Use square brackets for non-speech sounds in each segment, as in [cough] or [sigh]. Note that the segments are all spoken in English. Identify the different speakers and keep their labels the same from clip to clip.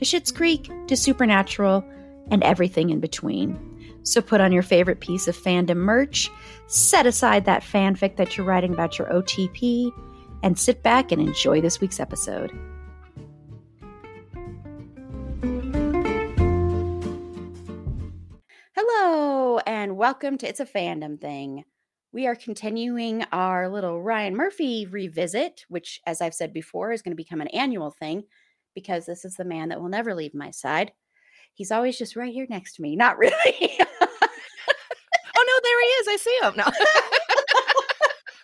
Speaker 1: to Schitt's Creek to Supernatural and everything in between. So put on your favorite piece of fandom merch, set aside that fanfic that you're writing about your OTP, and sit back and enjoy this week's episode. Hello, and welcome to It's a Fandom Thing. We are continuing our little Ryan Murphy revisit, which, as I've said before, is going to become an annual thing because this is the man that will never leave my side. He's always just right here next to me. Not [laughs] really.
Speaker 2: oh no, there he is. I see him now. [laughs]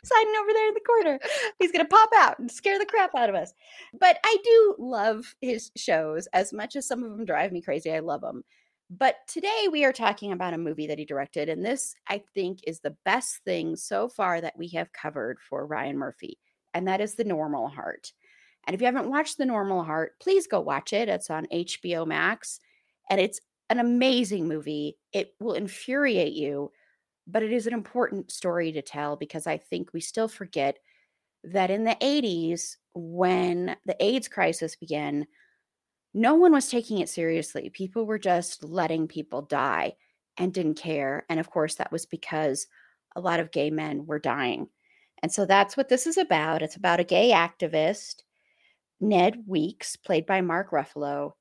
Speaker 1: Siding over there in the corner. He's going to pop out and scare the crap out of us. But I do love his shows as much as some of them drive me crazy. I love them. But today we are talking about a movie that he directed. And this, I think, is the best thing so far that we have covered for Ryan Murphy. And that is The Normal Heart. And if you haven't watched The Normal Heart, please go watch it. It's on HBO Max. And it's an amazing movie. It will infuriate you, but it is an important story to tell because I think we still forget that in the 80s, when the AIDS crisis began, no one was taking it seriously. People were just letting people die and didn't care. And of course, that was because a lot of gay men were dying. And so that's what this is about. It's about a gay activist, Ned Weeks, played by Mark Ruffalo,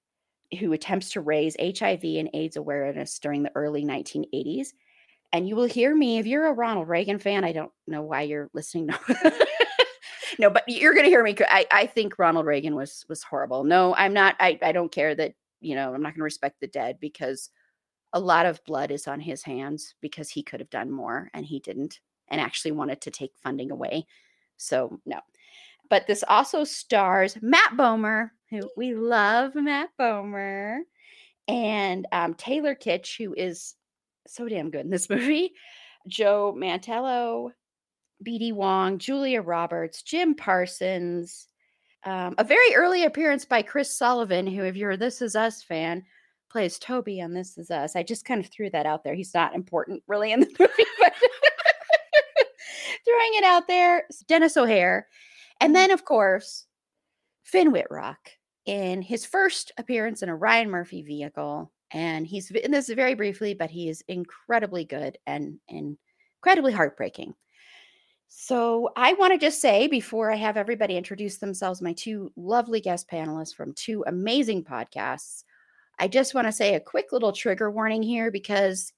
Speaker 1: who attempts to raise HIV and AIDS awareness during the early 1980s. And you will hear me if you're a Ronald Reagan fan. I don't know why you're listening. no, [laughs] no but you're going to hear me. I, I think Ronald Reagan was was horrible. No, I'm not. I, I don't care that you know. I'm not going to respect the dead because a lot of blood is on his hands because he could have done more and he didn't, and actually wanted to take funding away. So no. But this also stars Matt Bomer, who we love, Matt Bomer, and um, Taylor Kitsch, who is so damn good in this [laughs] movie. Joe Mantello, BD Wong, Julia Roberts, Jim Parsons, um, a very early appearance by Chris Sullivan, who, if you're a This Is Us fan, plays Toby on This Is Us. I just kind of threw that out there. He's not important really in the [laughs] movie, but [laughs] throwing it out there. Denis O'Hare. And mm. then, of course, Finn Wittrock in his first appearance in a Ryan Murphy vehicle. And he's in this very briefly, but he is incredibly good and, and incredibly heartbreaking. So I want to just say before I have everybody introduce themselves, my two lovely guest panelists from two amazing podcasts, I just want to say a quick little trigger warning here because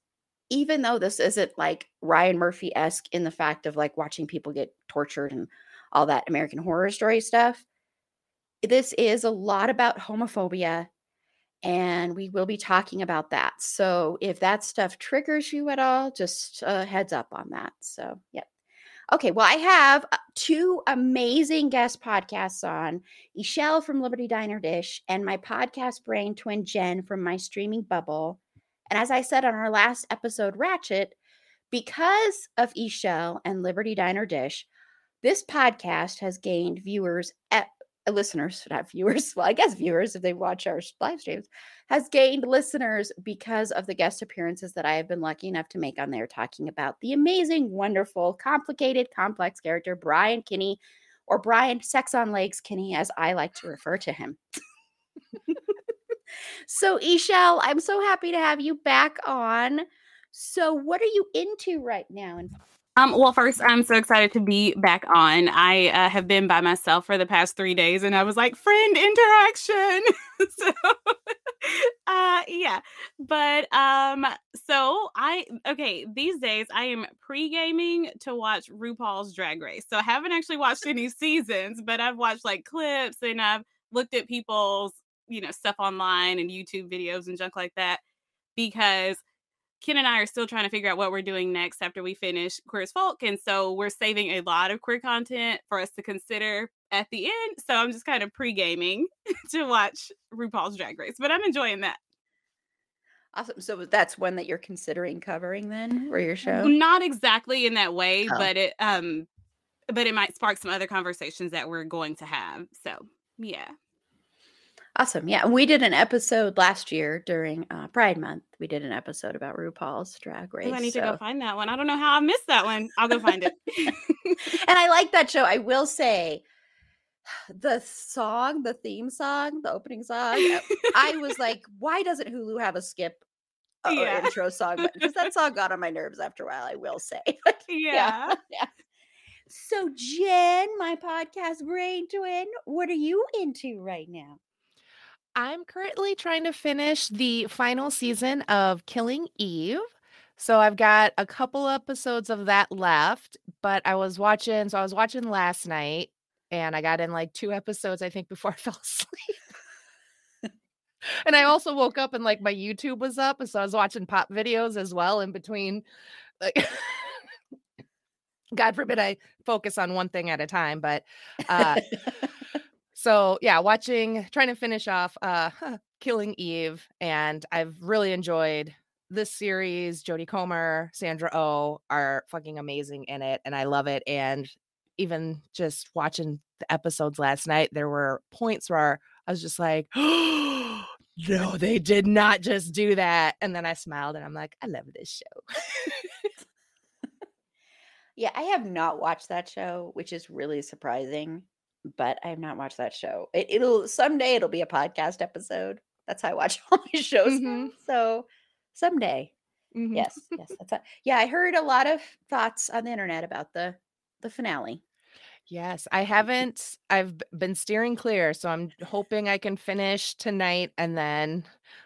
Speaker 1: even though this isn't like Ryan Murphy esque in the fact of like watching people get tortured and all that American horror story stuff, this is a lot about homophobia and we will be talking about that. So if that stuff triggers you at all, just uh, heads up on that. So, yep. Okay, well, I have uh, two amazing guest podcasts on Ishelle from Liberty Diner Dish and my podcast brain twin Jen from my streaming bubble. And as I said on our last episode, Ratchet, because of Ishelle and Liberty Diner Dish, this podcast has gained viewers at uh, listeners, not viewers, [laughs] well, I guess viewers if they watch our live streams, has gained listeners because of the guest appearances that I have been lucky enough to make on there talking about the amazing, wonderful, complicated, complex character, Brian Kinney, or Brian Sex on Legs Kinney, as I like to refer to him. [laughs] so, Ishelle, I'm so happy to have you back on. So, what are you into right now? And
Speaker 3: um, well, first, I'm so excited to be back on. I uh, have been by myself for the past three days, and I was like, friend interaction. [laughs] so [laughs] uh yeah but um so i okay these days i am pre-gaming to watch rupaul's drag race so i haven't actually watched any [laughs] seasons but i've watched like clips and i've looked at people's you know stuff online and youtube videos and junk like that because Ken and I are still trying to figure out what we're doing next after we finish Queer as Folk. And so we're saving a lot of queer content for us to consider at the end. So I'm just kind of pre gaming [laughs] to watch RuPaul's Drag Race, but I'm enjoying that.
Speaker 1: Awesome. So that's one that you're considering covering then for your show?
Speaker 3: Not exactly in that way,
Speaker 1: Oh.
Speaker 3: but it um but it might spark some other conversations that we're going to have. So yeah.
Speaker 1: Awesome. Yeah. and We did an episode last year during uh, Pride Month. We did an episode about RuPaul's Drag Race.
Speaker 3: I need to go find that one. I don't know how I missed that one. I'll go find it. [laughs]
Speaker 1: and I like that show. I will say [sighs] the song, the theme song, the opening song, uh, I was [laughs] like, why doesn't Hulu have a skip uh, or
Speaker 3: Yeah.
Speaker 1: intro song? Because that song got on my nerves after a while, I will say. [laughs] But
Speaker 3: yeah.
Speaker 1: yeah. So, Jen, my podcast brain twin, what are you into right now?
Speaker 2: I'm currently trying to finish the final season of Killing Eve. So I've got a couple episodes of that left, but I was watching, so I was watching last night and I got in like two episodes, I think, before [laughs] I fell asleep. and I also woke up and like my YouTube was up. And so I was watching pop videos as well in between. Like, [laughs] God forbid I focus on one thing at a time, but uh, [laughs] so yeah, watching, trying to finish off uh [laughs] Killing Eve, and I've really enjoyed this series. Jodie Comer, Sandra Oh are fucking amazing in it, and I love it. And even just watching the episodes last night, there were points where I was just like, [gasps] no, they did not just do that. And then I smiled and I'm like, I love this show. [laughs]
Speaker 1: yeah, I have not watched that show, which is really surprising, but I have not watched that show. It, it'll someday it'll be a podcast episode. That's how I watch [laughs] all my shows.
Speaker 2: Mhm.
Speaker 1: So someday.
Speaker 2: Mhm.
Speaker 1: Yes, yes. That's a, yeah, I heard a lot of thoughts on the internet about the the finale.
Speaker 2: Yes, I haven't. I've been steering clear, so I'm hoping I can finish tonight and then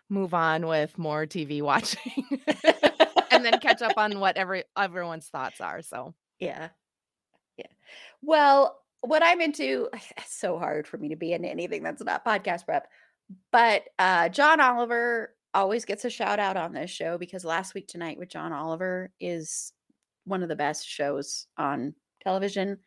Speaker 2: move on with more TV watching [laughs] and then catch up on [laughs] what every everyone's thoughts are. So,
Speaker 1: Yeah. Yeah. Well, what I'm into, it's so hard for me to be into anything that's not podcast prep. But uh John Oliver always gets a shout out on this show because last week tonight with John Oliver is one of the best shows on television.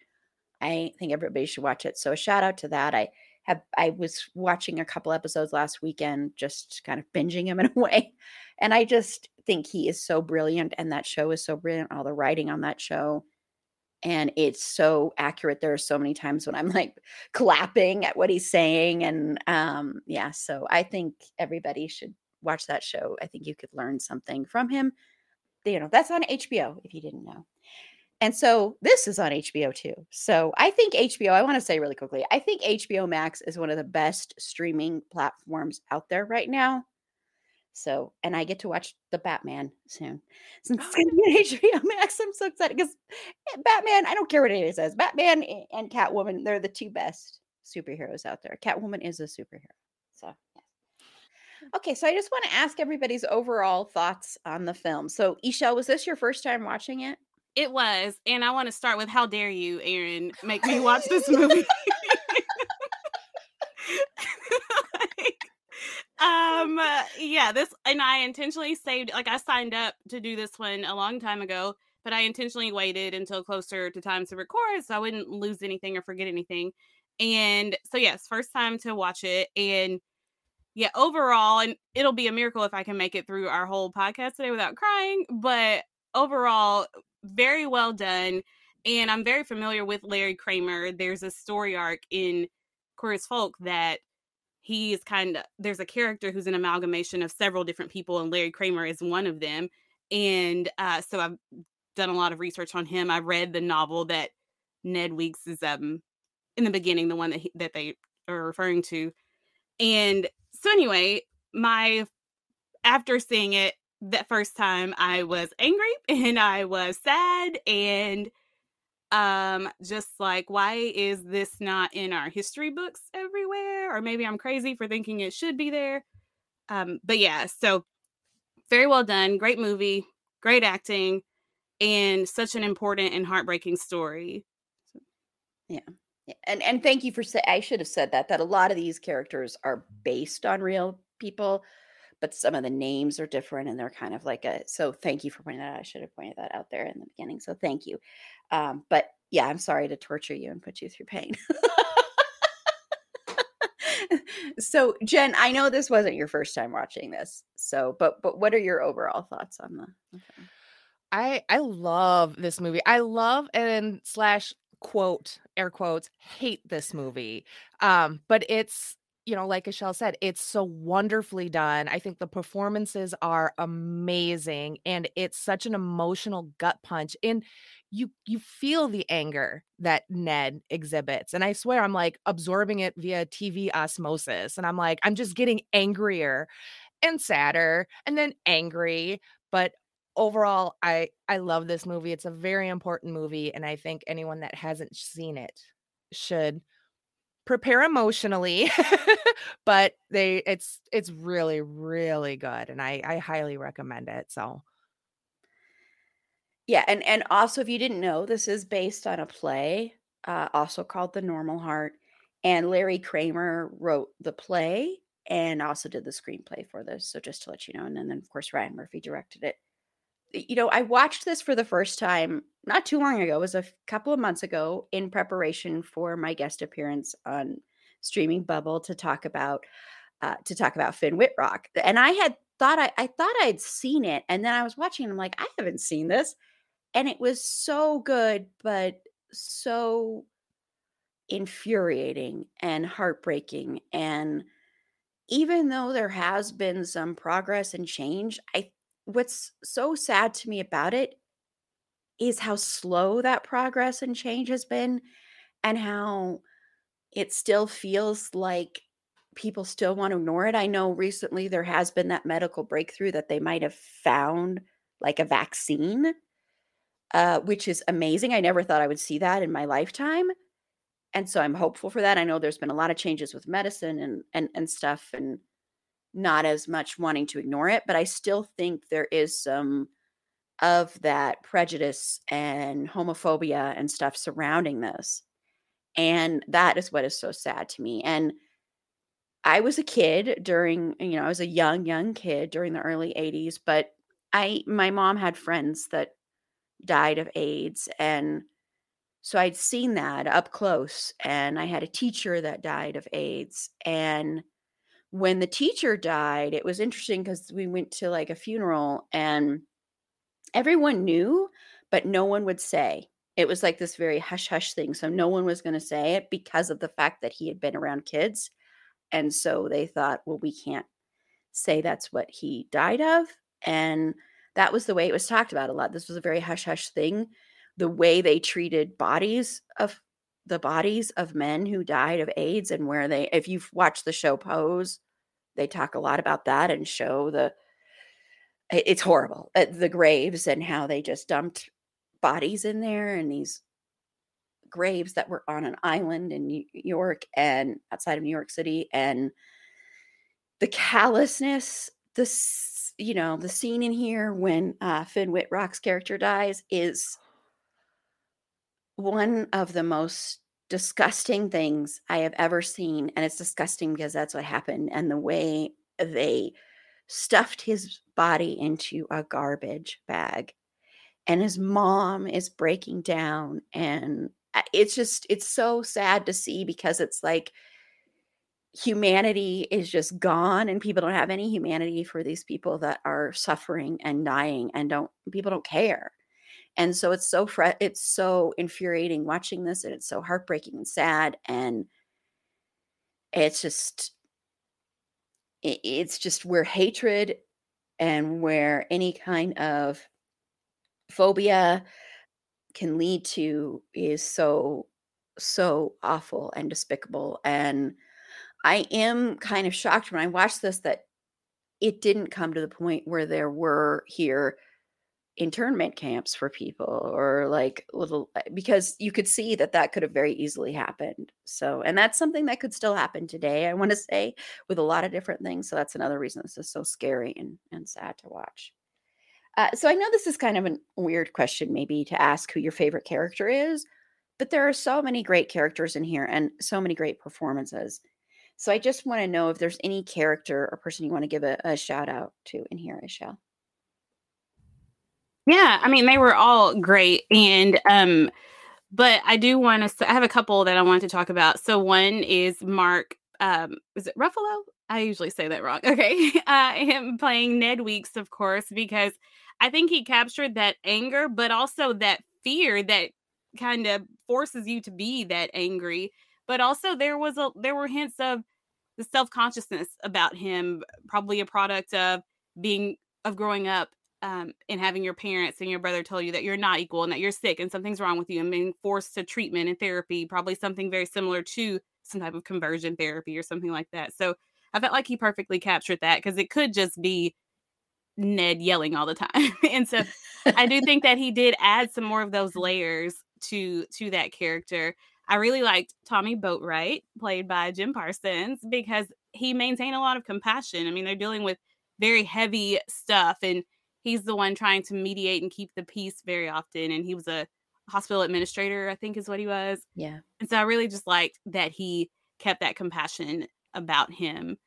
Speaker 1: I think everybody should watch it. So a shout out to that. I have I was watching a couple episodes last weekend, just kind of binging him in a [laughs] way. And I just think he is so brilliant and that show is so brilliant. All the writing on that show and it's so accurate there are so many times when i'm like [laughs] clapping at what he's saying and um yeah so i think everybody should watch that show i think you could learn something from him you know that's on hbo if you didn't know and so this is on hbo too so i think hbo i want to say really quickly i think hbo max is one of the best streaming platforms out there right now so, and I get to watch the Batman soon. Since it's going to be on HBO Max, I'm so excited because eh, Batman, I don't care what anybody says, Batman and Catwoman, they're the two best superheroes out there. Catwoman is a superhero. So, yes. Hmm. Okay, so I just want to ask everybody's overall thoughts on the film. So, Ishel, was this your first time watching it?
Speaker 3: It was, and I want to start with how dare you, Erin, make me watch this [laughs] movie. Like, um uh, yeah this and i intentionally saved like i signed up to do this one a long time ago but i intentionally waited until closer to time to record so i wouldn't lose anything or forget anything. And so yes first time to watch it and yeah overall and it'll be a miracle if i can make it through our whole podcast today without crying but overall very well done and i'm very familiar with larry kramer. There's a story arc in as folk that he is kind of there's a character who's an amalgamation of several different people and larry kramer is one of them and uh, so i've done a lot of research on him. I read the novel that ned weeks is um in the beginning the one that he, that they are referring to and so anyway my after seeing it that first time i was angry [laughs] and i was sad and um just like why is this not in our history books everywhere or maybe i'm crazy for thinking it should be there Um, but yeah, so very well done, great movie, great acting, and such an important and heartbreaking story.
Speaker 1: Yeah. And and thank you for say I should have said that that a lot of these characters are based on real people, but some of the names are different and they're kind of like a so thank you for pointing that out. I should have pointed that out there in the beginning. So thank you. Um, but yeah, I'm sorry to torture you and put you through pain. [laughs] so Jen, I know this wasn't your first time watching this. So but but what are your overall thoughts on the okay.
Speaker 2: I I love this movie. I love and slash quote air quotes hate this movie. Um, but it's you know, like Michelle said, it's so wonderfully done. I think the performances are amazing and it's such an emotional gut punch. And you you feel the anger that Ned exhibits. And I swear I'm like absorbing it via TV osmosis. And I'm like, I'm just getting angrier and sadder and then angry. But overall, I I love this movie. It's a very important movie. And I think anyone that hasn't seen it should prepare emotionally [laughs] but they it's it's really really good and i i highly recommend it so.
Speaker 1: Yeah and and also if you didn't know this is based on a play uh also called the normal heart and larry kramer wrote the play and also did the screenplay for this so just to let you know and then, then of course ryan murphy directed it you know i watched this for the first time not too long ago it was a couple of months ago in preparation for my guest appearance on streaming bubble to talk about uh, to talk about finn wittrock and i had thought I, I thought i'd seen it and then i was watching and i'm like i haven't seen this and it was so good but so infuriating and heartbreaking and even though there has been some progress and change i what's so sad to me about it is how slow that progress and change has been and how it still feels like people still want to ignore it. I know recently there has been that medical breakthrough that they might have found like a vaccine, uh, which is amazing. I never thought I would see that in my lifetime. And so I'm hopeful for that. I know there's been a lot of changes with medicine and and and stuff and not as much wanting to ignore it, but I still think there is some of that prejudice and homophobia and stuff surrounding this. And that is what is so sad to me. And I was a kid during, you know, I was a young, young kid during the early 80s, but I, my mom had friends that died of AIDS. And so I'd seen that up close. And I had a teacher that died of AIDS. And when the teacher died, it was interesting because we went to like a funeral and everyone knew, but no one would say. It was like this very hush hush thing. So no one was going to say it because of the fact that he had been around kids. And so they thought, well, we can't say that's what he died of. And that was the way it was talked about a lot. This was a very hush hush thing. The way they treated bodies of the bodies of men who died of AIDS and where they, if you've watched the show Pose, they talk a lot about that and show the it's horrible uh, the graves and how they just dumped bodies in there and these graves that were on an island in New York and outside of New York City and the callousness this you know the scene in here when uh, Finn Wittrock's character dies is one of the most disgusting things I have ever seen and it's disgusting because that's what happened and the way they stuffed his body into a garbage bag and his mom is breaking down and uh, it's just it's so sad to see because it's like humanity is just gone and people don't have any humanity for these people that are suffering and dying and don't people don't care and so it's so fre- it's so infuriating watching this and it's so heartbreaking and sad and it's just it's just where hatred and where any kind of phobia can lead to is so so awful and despicable and i am kind of shocked when i watched this that it didn't come to the point where there were here internment camps for people or like little uh, because you could see that that could have very easily happened. So and that's something that could still happen today i want to say with a lot of different things so that's another reason this is so scary and, and sad to watch. Uh, so i know this is kind of a weird question maybe to ask who your favorite character is but there are so many great characters in here and so many great performances. So i just want to know if there's any character or person you want to give a, a shout out to in here Michelle.
Speaker 3: Yeah, I mean they were all great, and um, but I do want to. I have a couple that I want to talk about. So one is Mark. Um, is it Ruffalo? I usually say that wrong. [laughs] Okay, uh, him playing Ned Weeks, of course, because I think he captured that anger, but also that fear that kind of forces you to be that angry. But also there was a there were hints of the self consciousness about him, probably a product of being of growing up um, and having your parents and your brother tell you that you're not equal and that you're sick and something's wrong with you and being forced to treatment and therapy, probably something very similar to some type of conversion therapy or something like that. So I felt like he perfectly captured that because it could just be Ned yelling all the time. [laughs] and so I do think that he did add some more of those [laughs] layers to to that character. I really liked Tommy Boatwright, played by Jim Parsons, because he maintained a lot of compassion. I mean, they're dealing with very heavy stuff and he's the one trying to mediate and keep the peace very often. And he was a hospital administrator, I think is what he was.
Speaker 1: Yeah.
Speaker 3: And so I really just liked that he kept that compassion about him.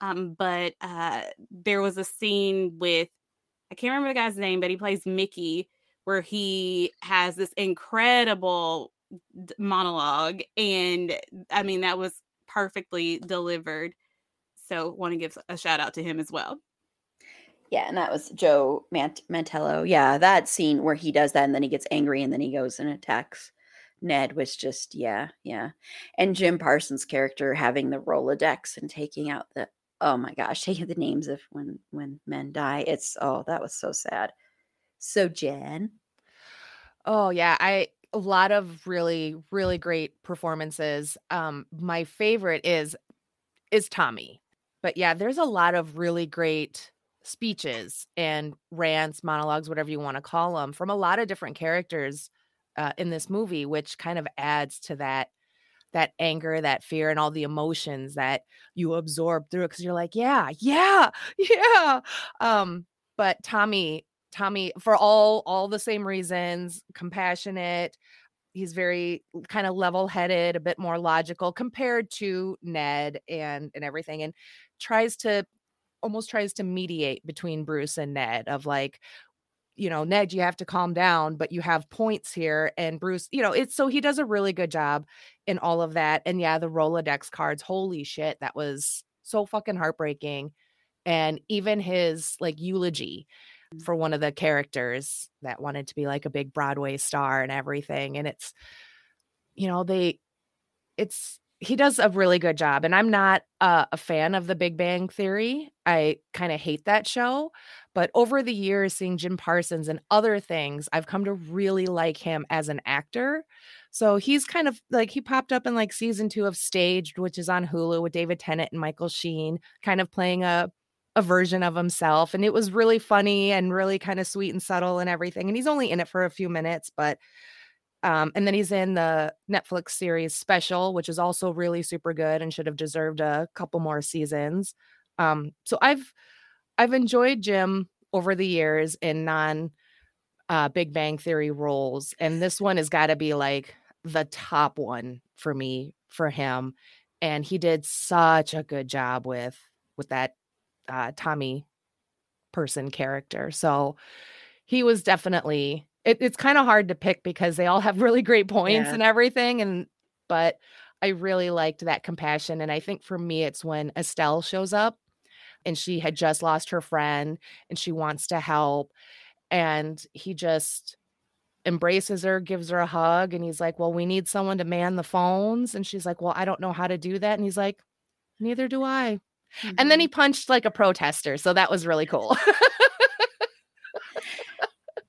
Speaker 3: Um, but uh, there was a scene with, I can't remember the guy's name, but he plays Mickey, where he has this incredible monologue. And I mean, that was perfectly delivered. So want to give a shout out to him as well.
Speaker 1: Yeah, and that was Joe Mant- Mantello. Yeah, that scene where he does that and then he gets angry and then he goes and attacks Ned was just yeah, yeah. And Jim Parsons' character having the Rolodex and taking out the oh my gosh, [laughs] taking the names of when when men die. It's oh, that was so sad. So Jen.
Speaker 2: Oh yeah, I a lot of really really great performances. Um my favorite is is Tommy. But yeah, there's a lot of really great speeches and rants, monologues, whatever you want to call them, from a lot of different characters uh, in this movie, which kind of adds to that that anger, that fear, and all the emotions that you absorb through it because you're like, yeah, yeah, [laughs] yeah. Um, but Tommy, Tommy, for all all the same reasons, compassionate. He's very kind of level-headed, a bit more logical compared to Ned and and everything, and tries to almost tries to mediate between Bruce and Ned of like, you know, Ned, you have to calm down, but you have points here. And Bruce, you know, it's so he does a really good job in all of that. And yeah, the Rolodex cards, holy shit, that was so fucking heartbreaking. And even his like eulogy mm. for one of the characters that wanted to be like a big Broadway star and everything. And it's, you know, they, it's, he does a really good job and i'm not uh, a fan of the big bang theory i kind of hate that show but over the years seeing jim parsons and other things i've come to really like him as an actor so he's kind of like he popped up in like season two of staged which is on hulu with david tennant and michael sheen kind of playing a a version of himself and it was really funny and really kind of sweet and subtle and everything and he's only in it for a few minutes but um, and then he's in the Netflix series Special, which is also really super good and should have deserved a couple more seasons. Um, so I've I've enjoyed Jim over the years in non uh, Big Bang Theory roles, and this one has got to be like the top one for me for him. And he did such a good job with with that uh, Tommy person character. So he was definitely it, it's kind of hard to pick because they all have [laughs] really great points yeah. and everything and but i really liked that compassion and i think for me it's when estelle shows up and she had just lost her friend and she wants to help and he just embraces her gives her a hug and he's like well we need someone to man the phones and she's like well i don't know how to do that and he's like neither do i mm-hmm. and then he mm-hmm. punched like a protester so that was really cool [laughs]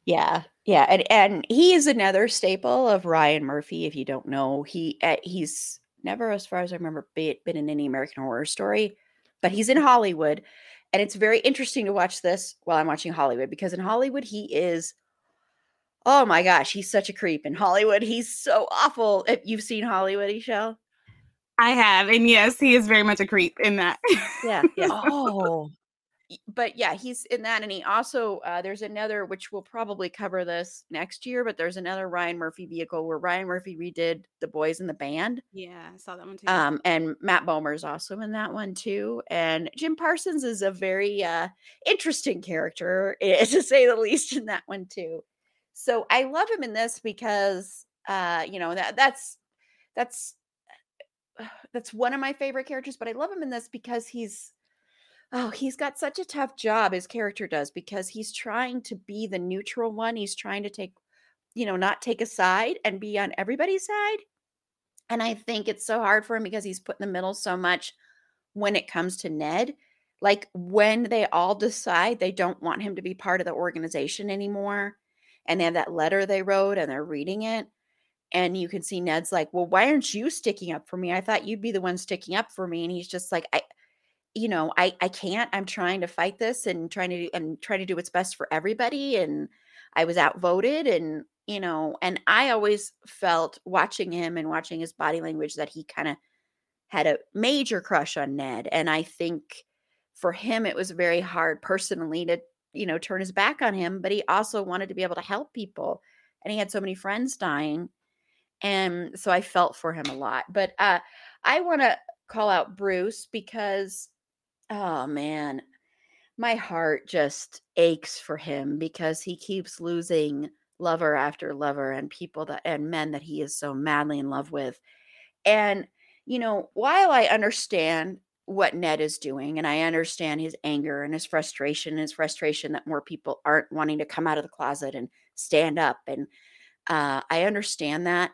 Speaker 1: Yeah, yeah, and and he is another staple of Ryan Murphy. If you don't know, he uh, he's never, as far as I remember, been in any American Horror Story, but he's in Hollywood, and it's very interesting to watch this while I'm watching Hollywood because in Hollywood he is oh my gosh, he's such a creep in Hollywood. He's so awful. If you've seen Hollywood, Michelle.
Speaker 3: I have, and yes, he is very much a creep in that.
Speaker 1: Yeah, [laughs] yeah.
Speaker 2: Oh,
Speaker 1: but yeah, he's in that, and he also uh, there's another which we'll probably cover this next year, but there's another Ryan Murphy vehicle where Ryan Murphy redid The Boys in the Band.
Speaker 3: yeah, I saw that one too.
Speaker 1: Um, and Matt Bomer's also in that one too. And Jim Parsons is a very uh interesting character, [laughs] eh, to say the least, in that one too. So I love him in this because uh, you know, that that's that's [sighs] that's one of my favorite characters, but I love him in this because he's oh, he's got such a tough job, his character does, because he's trying to be the neutral one. He's trying to take, you know, not take a side and be on everybody's side. And I think it's so hard for him because he's put in the middle so much when it comes to Ned. Like when they all decide they don't want him to be part of the organization anymore, and they have that letter they wrote and they're reading it. And you can see Ned's like, Well, why aren't you sticking up for me? I thought you'd be the one sticking up for me. And he's just like, I, you know, I I can't. I'm trying to fight this and trying to and trying to do what's best for everybody. And I was outvoted and you know, and I always felt watching him and watching his body language that he kind of had a major crush on Ned. And I think for him it was very hard personally to, you know, turn his back on him, but he also wanted to be able to help people. And he had so many friends dying. And so I felt for him a lot. But uh I want to call out Bruce because oh man, my heart just aches for him because he keeps losing lover after lover and people that and men that he is so madly in love with. And you know, while I understand what Ned is doing and I understand his anger and his frustration, his frustration that more people aren't wanting to come out of the closet and stand up and uh I understand that.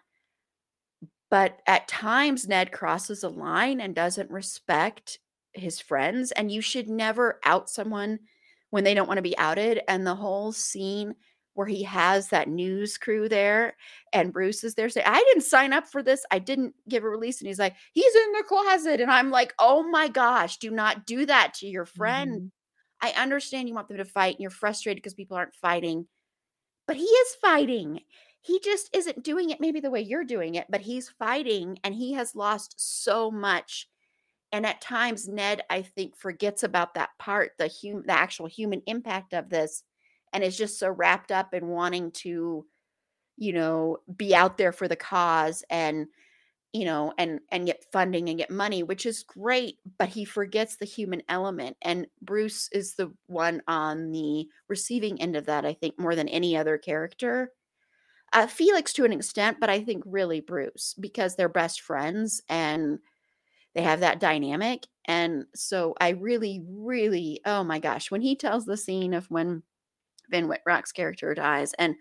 Speaker 1: But at times Ned crosses a line and doesn't respect his friends and you should never out someone when they don't want to be outed and the whole scene where he has that news crew there and Bruce is there saying I didn't sign up for this I didn't give a release and he's like he's in the closet and I'm like oh my gosh do not do that to your friend
Speaker 2: Mhm.
Speaker 1: I understand you want them to fight and you're frustrated because people aren't fighting but he is fighting he just isn't doing it maybe the way you're doing it but he's fighting and he has lost so much and at times ned i think forgets about that part the the actual human impact of this and is just so wrapped up in wanting to you know be out there for the cause and you know and and get funding and get money which is great but he forgets the human element and bruce is the one on the receiving end of that i think more than any other character. Uh, felix to an extent but i think really bruce because they're best friends and they have that dynamic and so i really really oh my gosh when he tells the scene of when Finn Wittrock's character dies and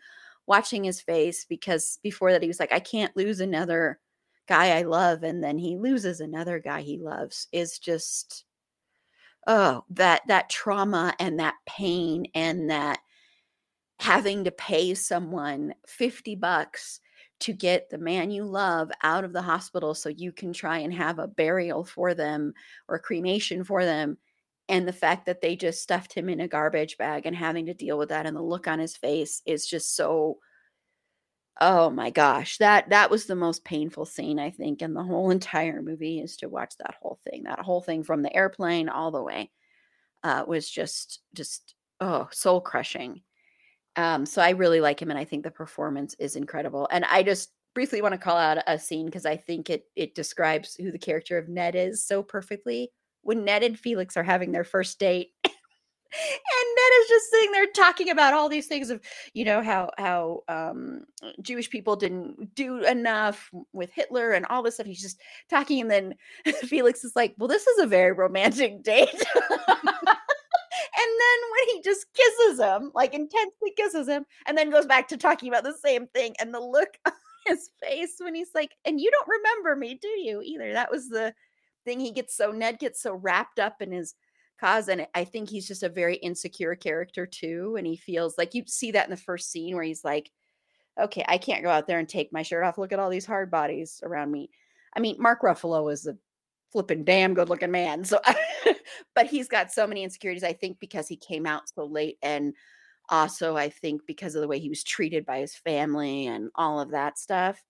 Speaker 1: watching his face because before that he was like, I can't lose another guy I love, and then he loses another guy he loves is just oh that that trauma and that pain and that having to pay someone 50 bucks to get the man you love out of the hospital so you can try and have a burial for them or cremation for them and the fact that they just stuffed him in a garbage bag and having to deal with that and the look on his face is just so oh my gosh that that was the most painful scene i think in the whole entire movie is to watch that whole thing. That whole thing from the airplane all the way uh was just just oh soul crushing um so i really like him and i think the performance is incredible and i just briefly want to call out a scene because i think it it describes who the character of ned is so perfectly when Ned and Felix are having their first date. [laughs] and Ned is just sitting there talking about all these things of, you know, how how um, Jewish people didn't do enough with Hitler and all this stuff. He's just talking, and then [laughs] Felix is like, "Well, this is a very romantic date." [laughs] then when he just kisses him, like intensely kisses him, and then goes back to talking about the same thing, and the look [laughs] on his face when he's like, "And you don't remember me, do you?" Either that was the thing he gets so ned gets so wrapped up in his cause and i think he's just a very insecure character too and he feels like you see that in the first scene where he's like okay i can't go out there and take my shirt off look at all these hard bodies around me i mean mark ruffalo is a flipping damn good looking man. So, [laughs] but he's got so many insecurities. I think because he came out so late, and also I think because of the way he was treated by his family and all of that stuff.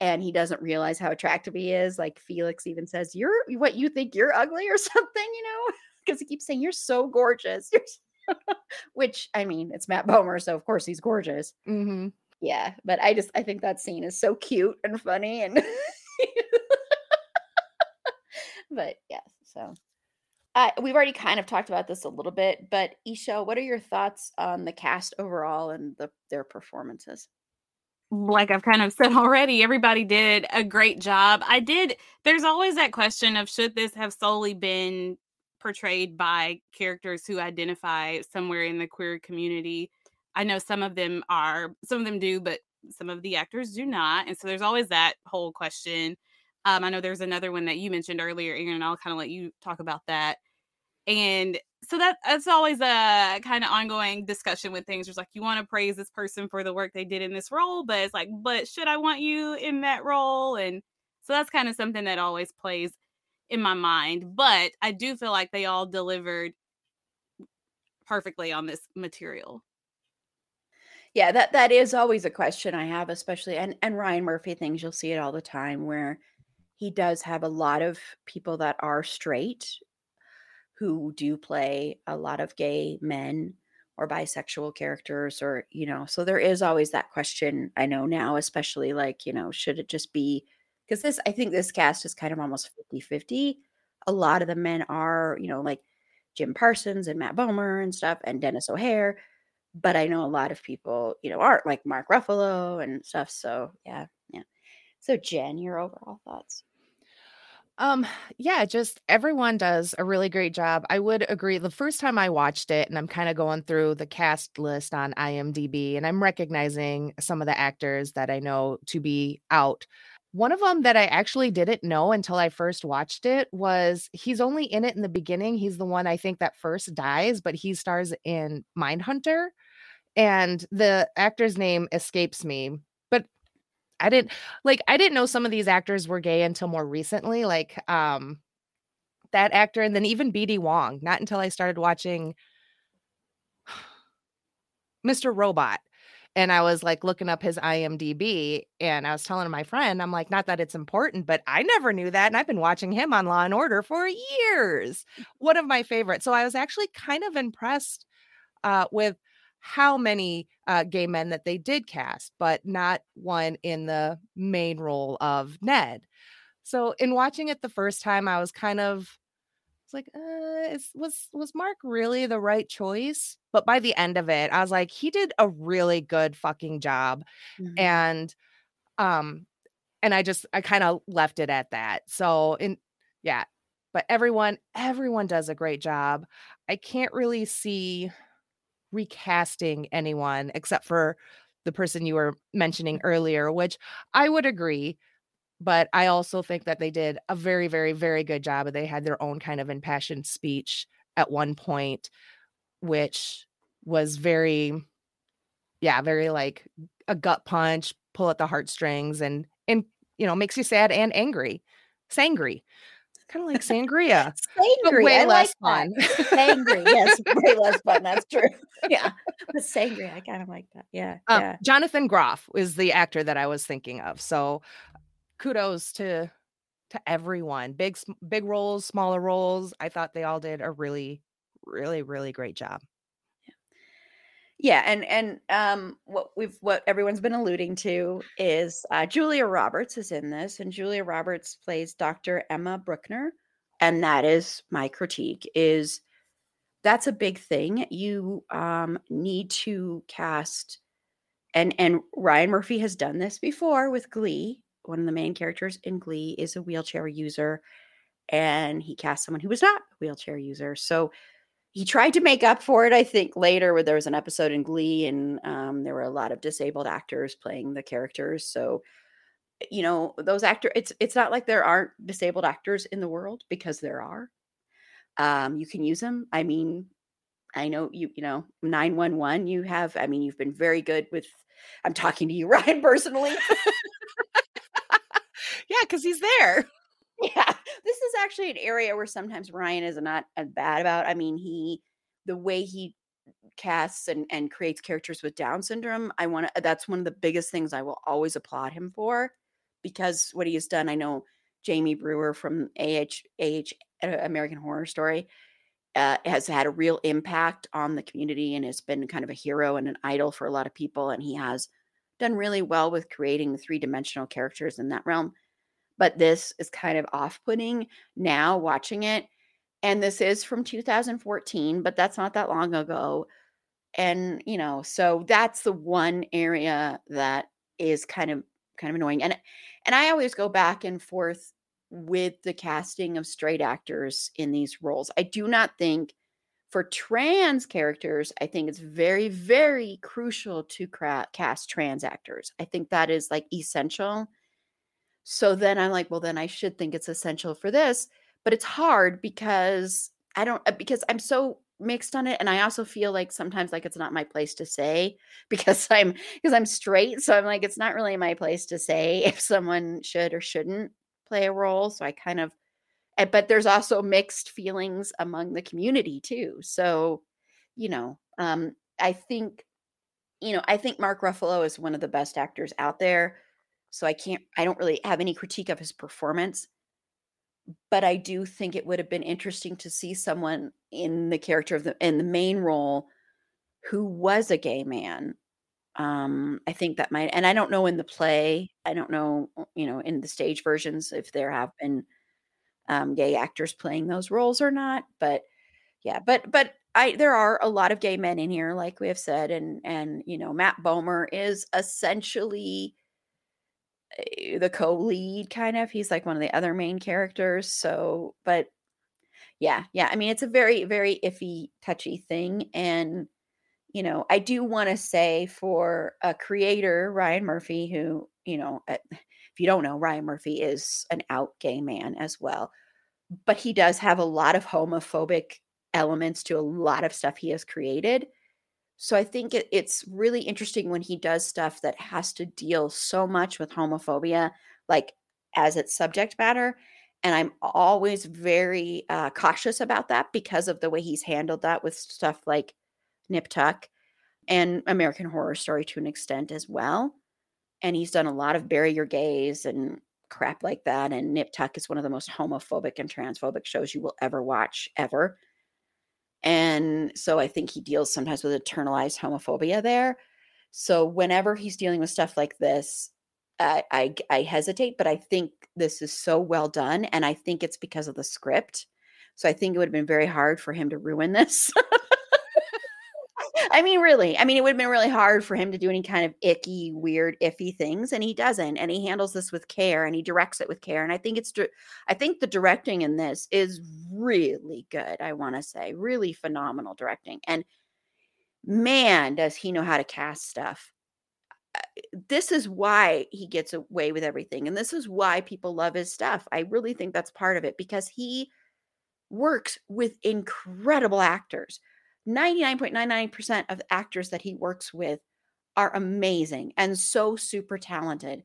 Speaker 1: And he doesn't realize how attractive he is. Like Felix even says, "You're what you think you're ugly or [laughs] something," you know, because he keeps saying, "You're so gorgeous." You're [laughs] so Which I mean, it's Matt Bomer, so of course he's gorgeous.
Speaker 2: Mm-hmm.
Speaker 1: Yeah, but I just I think that scene is so cute and funny and but yes, so uh, we've already kind of talked about this a little bit, but Isha, what are your thoughts on the cast overall and the, their performances?
Speaker 3: like I've kind of said [laughs] already, everybody did a great job. I did. There's always that question of should this have solely been portrayed by characters who identify somewhere in the queer community? I know some of them are, some of them do, but some of the actors do not. And so there's always that whole question. Um, I know there's another one that you mentioned earlier, Erin, and I'll kind of let you talk about that. And so that that's always a kind of ongoing discussion with things. There's like you want to praise this person for the work they did in this role, but it's like, but should I want you in that role? And so that's kind of something that always plays in my mind. But I do feel like they all delivered perfectly on this material.
Speaker 1: Yeah, that that is always a question I have, especially and and Ryan Murphy things you'll see it all the time where he does have a lot of people that are straight who do play a lot of gay men or bisexual characters or you know so there is always that question i know now especially like you know should it just be because this i think this cast is kind of almost 50 50 a lot of the men are you know like jim parsons and matt bomer and stuff and denis o'hare but i know a lot of people you know aren't like mark ruffalo and stuff so yeah yeah. So jen your overall thoughts
Speaker 2: um, yeah, just everyone does a really great job. I would agree. The first time I watched it, and I'm kind of going through the cast list on IMDb, and I'm recognizing some of the actors that I know to be out. One of them that I actually didn't know until I first watched it was he's only in it in the beginning. He's the one I think that first dies, but he stars in Mindhunter. And the actor's name escapes me. I didn't like I didn't know some of these actors were gay until more recently, like um that actor and then even BD Wong, not until I started watching [sighs] Mr. Robot. And I was like looking up his IMDb and I was telling my friend, I'm like, not that it's important, but I never knew that. And I've been watching him on Law and Order for years. One of my favorites. So I was actually kind of impressed uh, with how many uh, gay men that they did cast, but not one in the main role of Ned. So in watching it the first time, I was kind of it's like, uh, is, was was Mark really the right choice? But by the end of it, I was like, he did a really good fucking job, mm-hmm. and um, and I just I kind of left it at that. So in yeah, but everyone everyone does a great job. I can't really see recasting anyone except for the person you were mentioning mm-hmm. earlier, which I would agree. But I also think that they did a very, very, very good job. They had their own kind of impassioned speech at one point, which was very, yeah, very like a gut punch, pull at the heartstrings, and and you know makes you sad and angry, sangry kind of like sangria.
Speaker 1: sangria.
Speaker 2: way
Speaker 1: I
Speaker 2: less
Speaker 1: like
Speaker 2: fun.
Speaker 1: sangria. Yes, [laughs] way less fun. That's true. Yeah. [laughs] But sangria, I kind of like that. Yeah.
Speaker 2: Um,
Speaker 1: yeah.
Speaker 2: Jonathan Groff is the actor that I was thinking of. So kudos to to everyone. Big big roles, smaller roles. I thought they all did a really, really, really great job.
Speaker 1: Yeah, and and um, what we've what everyone's been alluding to is uh, Julia Roberts is in this, and Julia Roberts plays Dr. Emma Brookner, and that is my critique. Is that's a big thing. You um, need to cast, and and Ryan Murphy has done this before with Glee. One of the main characters in Glee is a wheelchair user, and he cast someone who was not a wheelchair user. So he tried to make up for it i think later where there was an episode in glee and um, there were a lot of disabled actors playing the characters so you know those actors it's it's not like there aren't disabled actors in the world because there are. Um, you can use them i mean i know you you know 911 you have i mean you've been very good with i'm talking to you [laughs] ryan personally. [laughs]
Speaker 2: Yeah because he's there
Speaker 1: yeah this is actually an area where sometimes Ryan is not as bad about. I mean, he the way he casts and and creates characters with Down syndrome. I want to. That's one of the biggest things I will always applaud him for, because what he has done. I know Jamie Brewer from AH AH American Horror Story uh, has had a real impact on the community and has been kind of a hero and an idol for a lot of people. And he has done really well with creating three dimensional characters in that realm. But this is kind of off putting now watching it. And this is from 2014, but that's not that long ago. And, you know, so that's the one area that is kind of kind of annoying. And and I always go back and forth with the casting of straight actors in these roles. I do not think for trans characters, I think it's very, very crucial to cra- cast trans actors. I think that is like essential. So then I'm like, well, then I should think it's essential for this, but it's hard because I don't, uh, because I'm so mixed on it and i also feel like sometimes like it's not my place to say [laughs] because i'm because i'm straight so i'm like it's not really my place to say if someone should or shouldn't play a role. So I kind of, eh, but there's also mixed feelings among the community too. So, you know, um, I think, you know, I think Mark Ruffalo is one of the best actors out there. So I can't, I don't really have any critique of his performance. But I do think it would have been interesting to see someone in the character of the in the main role who was a gay man um, I think that might, and I don't know in the play, I don't know, uh, you know, in the stage versions if there have been um, gay actors playing those roles or not. But yeah, but but I there are a lot of gay men in here, like we have said, and and you know, Matt Bomer is essentially the co-lead kind of. He's like one of the other main characters. So, but yeah, yeah. I mean, it's a very very iffy, touchy thing, and you know, I do want to say for a creator, Ryan Murphy, who, you know, eh, if you don't know, Ryan Murphy is an out gay man as well. But he does have a lot of homophobic elements to a lot of stuff he has created. So I think it, it's really interesting when he does stuff that has to deal so much with homophobia, like as its subject matter. And I'm always very uh, cautious about that because of the way he's handled that with stuff like Nip Tuck, and American Horror Story to an extent as well. And he's done a lot of Bury Your Gays and crap like that. And Nip Tuck is one of the most homophobic and transphobic shows you will ever watch, ever. And so I think he deals sometimes with internalized homophobia there. So whenever he's dealing with stuff like this, I, I, I hesitate, but I think this is so well done, and I think it's because of the script. So I think it would have been very hard for him to ruin this. [laughs] I mean, really, I mean, it would have been really hard for him to do any kind of icky, weird, iffy things, and he doesn't. And he handles this with care, and he directs it with care. And I think it's, I think the directing in this is really good. I want to say, really phenomenal directing. And man, does he know how to cast stuff. Uh, this is why he gets away with everything, and this is why people love his stuff. I really think that's part of it because he works with incredible actors 99.99% of actors that he works with are amazing and so super talented.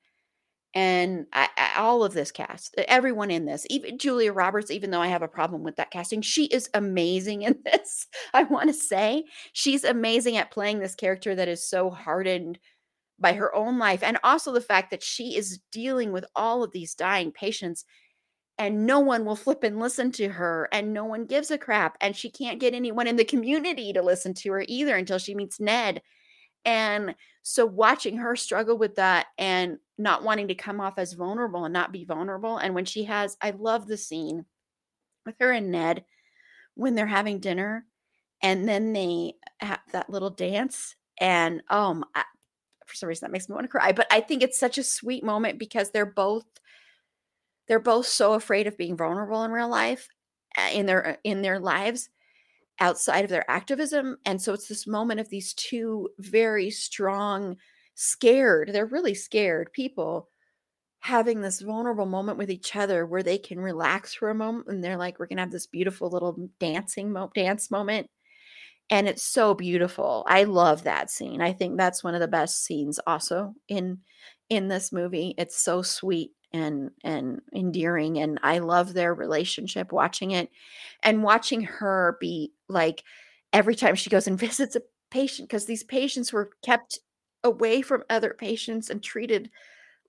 Speaker 1: And I, I, all of this cast, everyone in this, even Julia Roberts, even though I have a problem with that casting, she is amazing in [laughs] this. I want to say she's amazing at playing this character that is so hardened by her own life. And also the fact that she is dealing with all of these dying patients and no one will flip and listen to her and no one gives a crap and she can't get anyone in the community to listen to her either until she meets Ned. And so watching her struggle with that and not wanting to come off as vulnerable and not be vulnerable and when she has I love the scene with her and Ned when they're having dinner and then they have that little dance and um for some reason that makes me want to cry but I think it's such a sweet moment because they're both they're both so afraid of being vulnerable in real life uh, in their uh, in their lives outside of their activism and so it's this moment of these two very strong scared they're really scared people having this vulnerable moment with each other where they can relax for a moment and they're like we're going to have this beautiful little dancing mo- dance moment and it's so beautiful. I love that scene. I think that's one of the best scenes also in in this movie it's so sweet and and endearing and I love their relationship watching it and watching her be like every time she goes and [laughs] visits a patient because these patients were kept away from other patients and treated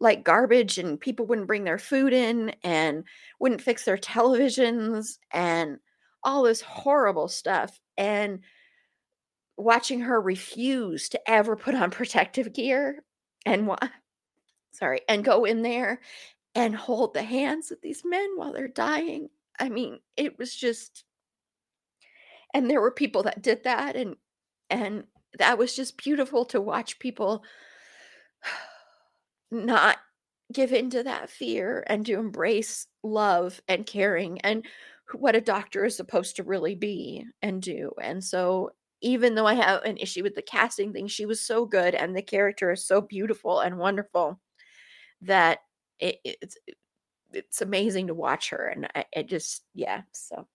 Speaker 1: like garbage and people wouldn't bring their food in and wouldn't fix their [laughs] televisions and all this horrible stuff and watching her refuse to ever put on [laughs] protective gear and sorry and go in there and hold the hands of these men while they're dying i mean it was just and there were people that did that and and that was just beautiful to watch people [sighs] not give into that fear and to embrace love and caring and what a doctor is supposed to really be and do. And so even though I have an issue with the casting thing, she was so good and the character is so beautiful and wonderful that it, it's it's amazing to watch her and I, I just yeah so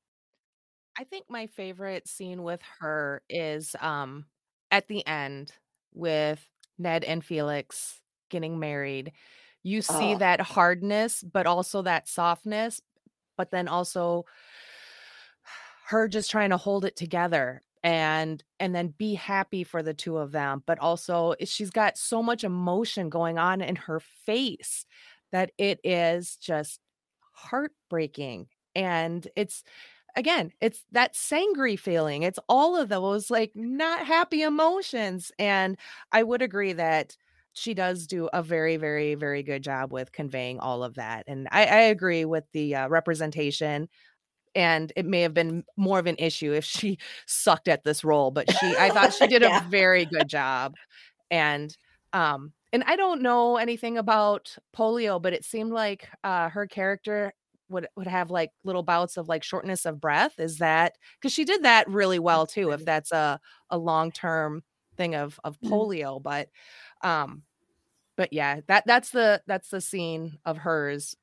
Speaker 2: I think my favorite scene with her is um at the end with Ned and Felix getting married. You see
Speaker 1: oh
Speaker 2: that hardness, but also that softness, but then also her just trying to hold it together and and then be happy for the two of them but also she's got so much emotion going on in her face that it is just heartbreaking and it's again it's that sangry feeling it's all of those like not happy emotions and i would agree that she does do a very very very good job with conveying all of that and i, I agree with the uh, representation and it may have been more of an issue if she [laughs] sucked at this role but she i thought she [laughs] did
Speaker 1: yeah
Speaker 2: a very good job and um and i don't know anything about polio but it seemed like uh her character would would have like little bouts of like shortness of breath is that because she did that really well too if that's a a long-term thing of of
Speaker 1: Mm.
Speaker 2: polio but um but yeah that that's the that's the scene of hers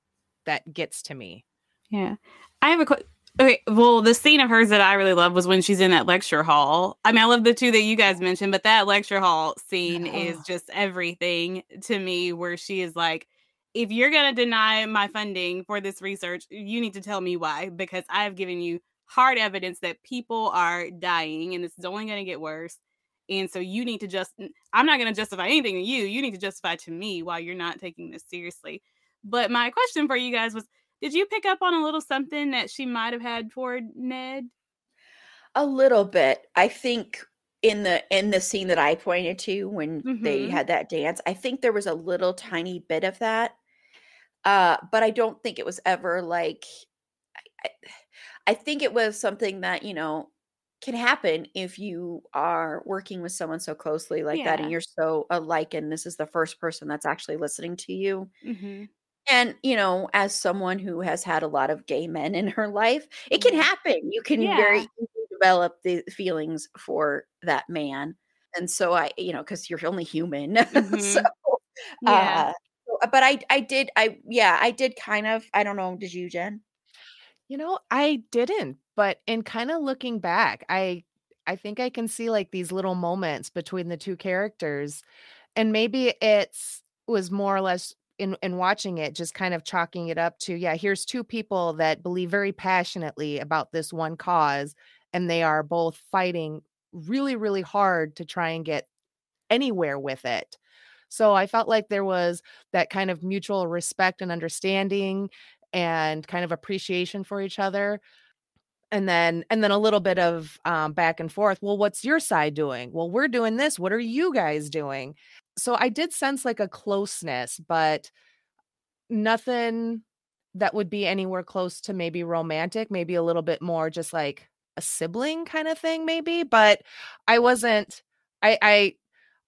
Speaker 2: that gets to me
Speaker 3: Yeah. I have a quick. Okay, well, the scene of hers that I really love was when she's in that lecture hall. I mean, I love the two that you guys mentioned, but that lecture hall scene is just everything to me, where she is like, if you're going to deny my funding for this research, you need to tell me why, because I've given you hard evidence that people are dying and this is only going to get worse. And so you need to just, I'm not going to justify anything to you. You need to justify to me why you're not taking this seriously. But my question for you guys was did you pick up on a little something that she might have had for Ned?
Speaker 1: a little bit i think in the in the scene that i pointed to when they
Speaker 3: Mm-hmm.
Speaker 1: had that dance i think there was a little tiny bit of that uh but i don't think it was ever like I, I think it was something that you know can happen if you are working with someone so closely like that and you're so alike and this is the first person that's actually listening to you
Speaker 3: Mm-hmm.
Speaker 1: And you know as someone who has had a lot of gay men in her life it can
Speaker 3: Mhm.
Speaker 1: happen you can very
Speaker 3: Yeah.
Speaker 1: easily develop the feelings for that man and so i you know because you're only human [laughs]
Speaker 3: Mm-hmm. Yeah.
Speaker 1: uh but i i did i yeah i did kind of i don't know did you jen
Speaker 2: You know, I didn't, but in kind of looking back, I I think I can see like these little moments between the two characters. And maybe it's was more or less in in watching it just kind of chalking it up to yeah, here's two people that believe very passionately about this one cause and they are both fighting really really hard to try and get anywhere with it. So I felt like there was that kind of mutual respect and understanding and kind of appreciation for each other. And then and then a little bit of um, back and forth. Well, what's your side doing? Well, we're doing this. What are you guys doing? So I did sense like a closeness, but nothing that would be anywhere close to maybe romantic, maybe a little bit more just like a sibling kind of thing, maybe. But I wasn't. I I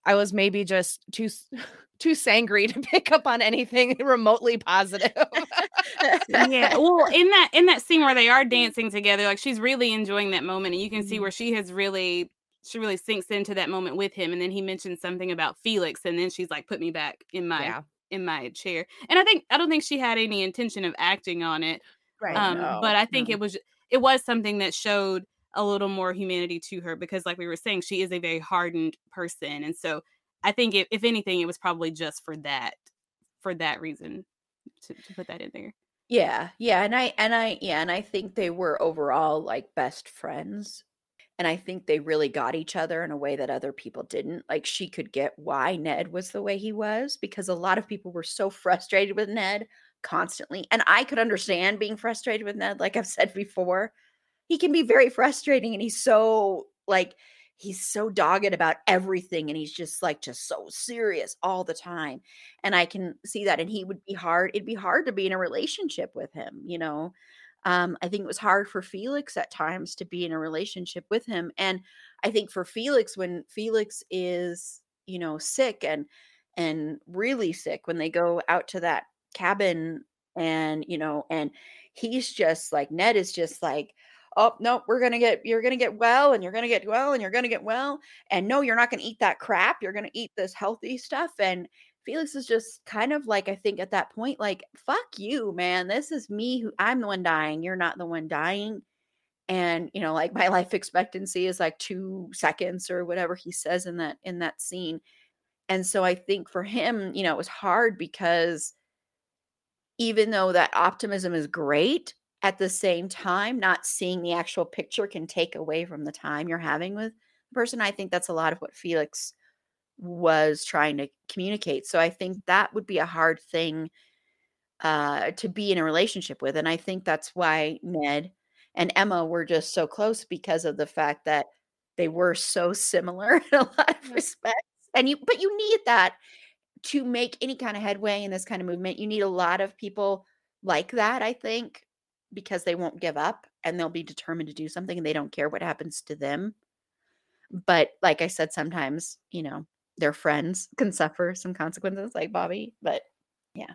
Speaker 2: I was maybe just too [laughs] too sangry to pick up on anything [laughs] remotely positive. [laughs]
Speaker 3: yeah well in that in that scene where they are dancing together like she's really enjoying that moment and you can see
Speaker 2: Mhm.
Speaker 3: where she has really she really sinks into that moment with him and then he mentions something about felix and then she's like put me back in my
Speaker 2: yeah.
Speaker 3: in my chair and i think i don't think she had any intention of acting on it
Speaker 2: Right.
Speaker 3: Um
Speaker 1: no,
Speaker 3: but i think
Speaker 1: no.
Speaker 3: it was it was something that showed a little more humanity to her because like we were saying she is a very hardened person and so i think if, if anything it was probably just for that for that reason to, to put that in there.
Speaker 1: Yeah, yeah, and I and I yeah, and I think they were overall like best friends. And I think they really got each other in a way that other people didn't. Like she could get why Ned was the way he was because a lot of people were so [laughs] frustrated with Ned constantly. And I could understand being frustrated with Ned like I've said before. He can be very frustrating and he's so like he's so dogged about everything and he's just like just so serious all the time and i can see that and he would be hard it'd be hard to be in a relationship with him you know um, i think it was hard for felix at times to be in a relationship with him and i think for felix when felix is you know sick and and really sick when they go out to that cabin and you know and he's just like ned is just like oh no we're gonna get you're gonna get well and you're gonna get well and you're gonna get well and no you're not gonna eat that crap you're gonna eat this healthy stuff and felix is just kind of like i think at that point like fuck you man this is me who i'm the one dying you're not the one dying and you know like [laughs] my life expectancy is like two seconds or whatever he says in that in that scene and so i think for him you know it was hard because even though that optimism is great at the same time, not seeing the actual picture can take away from the time you're having with the person. I think that's a lot of what Felix was trying to communicate. So I think that would be a hard thing uh, to be in a relationship with. And I think that's why Ned and Emma were just so close because of the fact that they were so similar [laughs] in a lot of respects. And you, but you need that to make any kind of headway in this kind of movement. You need a lot of people like that, I think, because they won't give up and they'll be determined to do something and they don't care what happens to them. But like I said, sometimes, you know, their friends can suffer some consequences like Bobby. But yeah.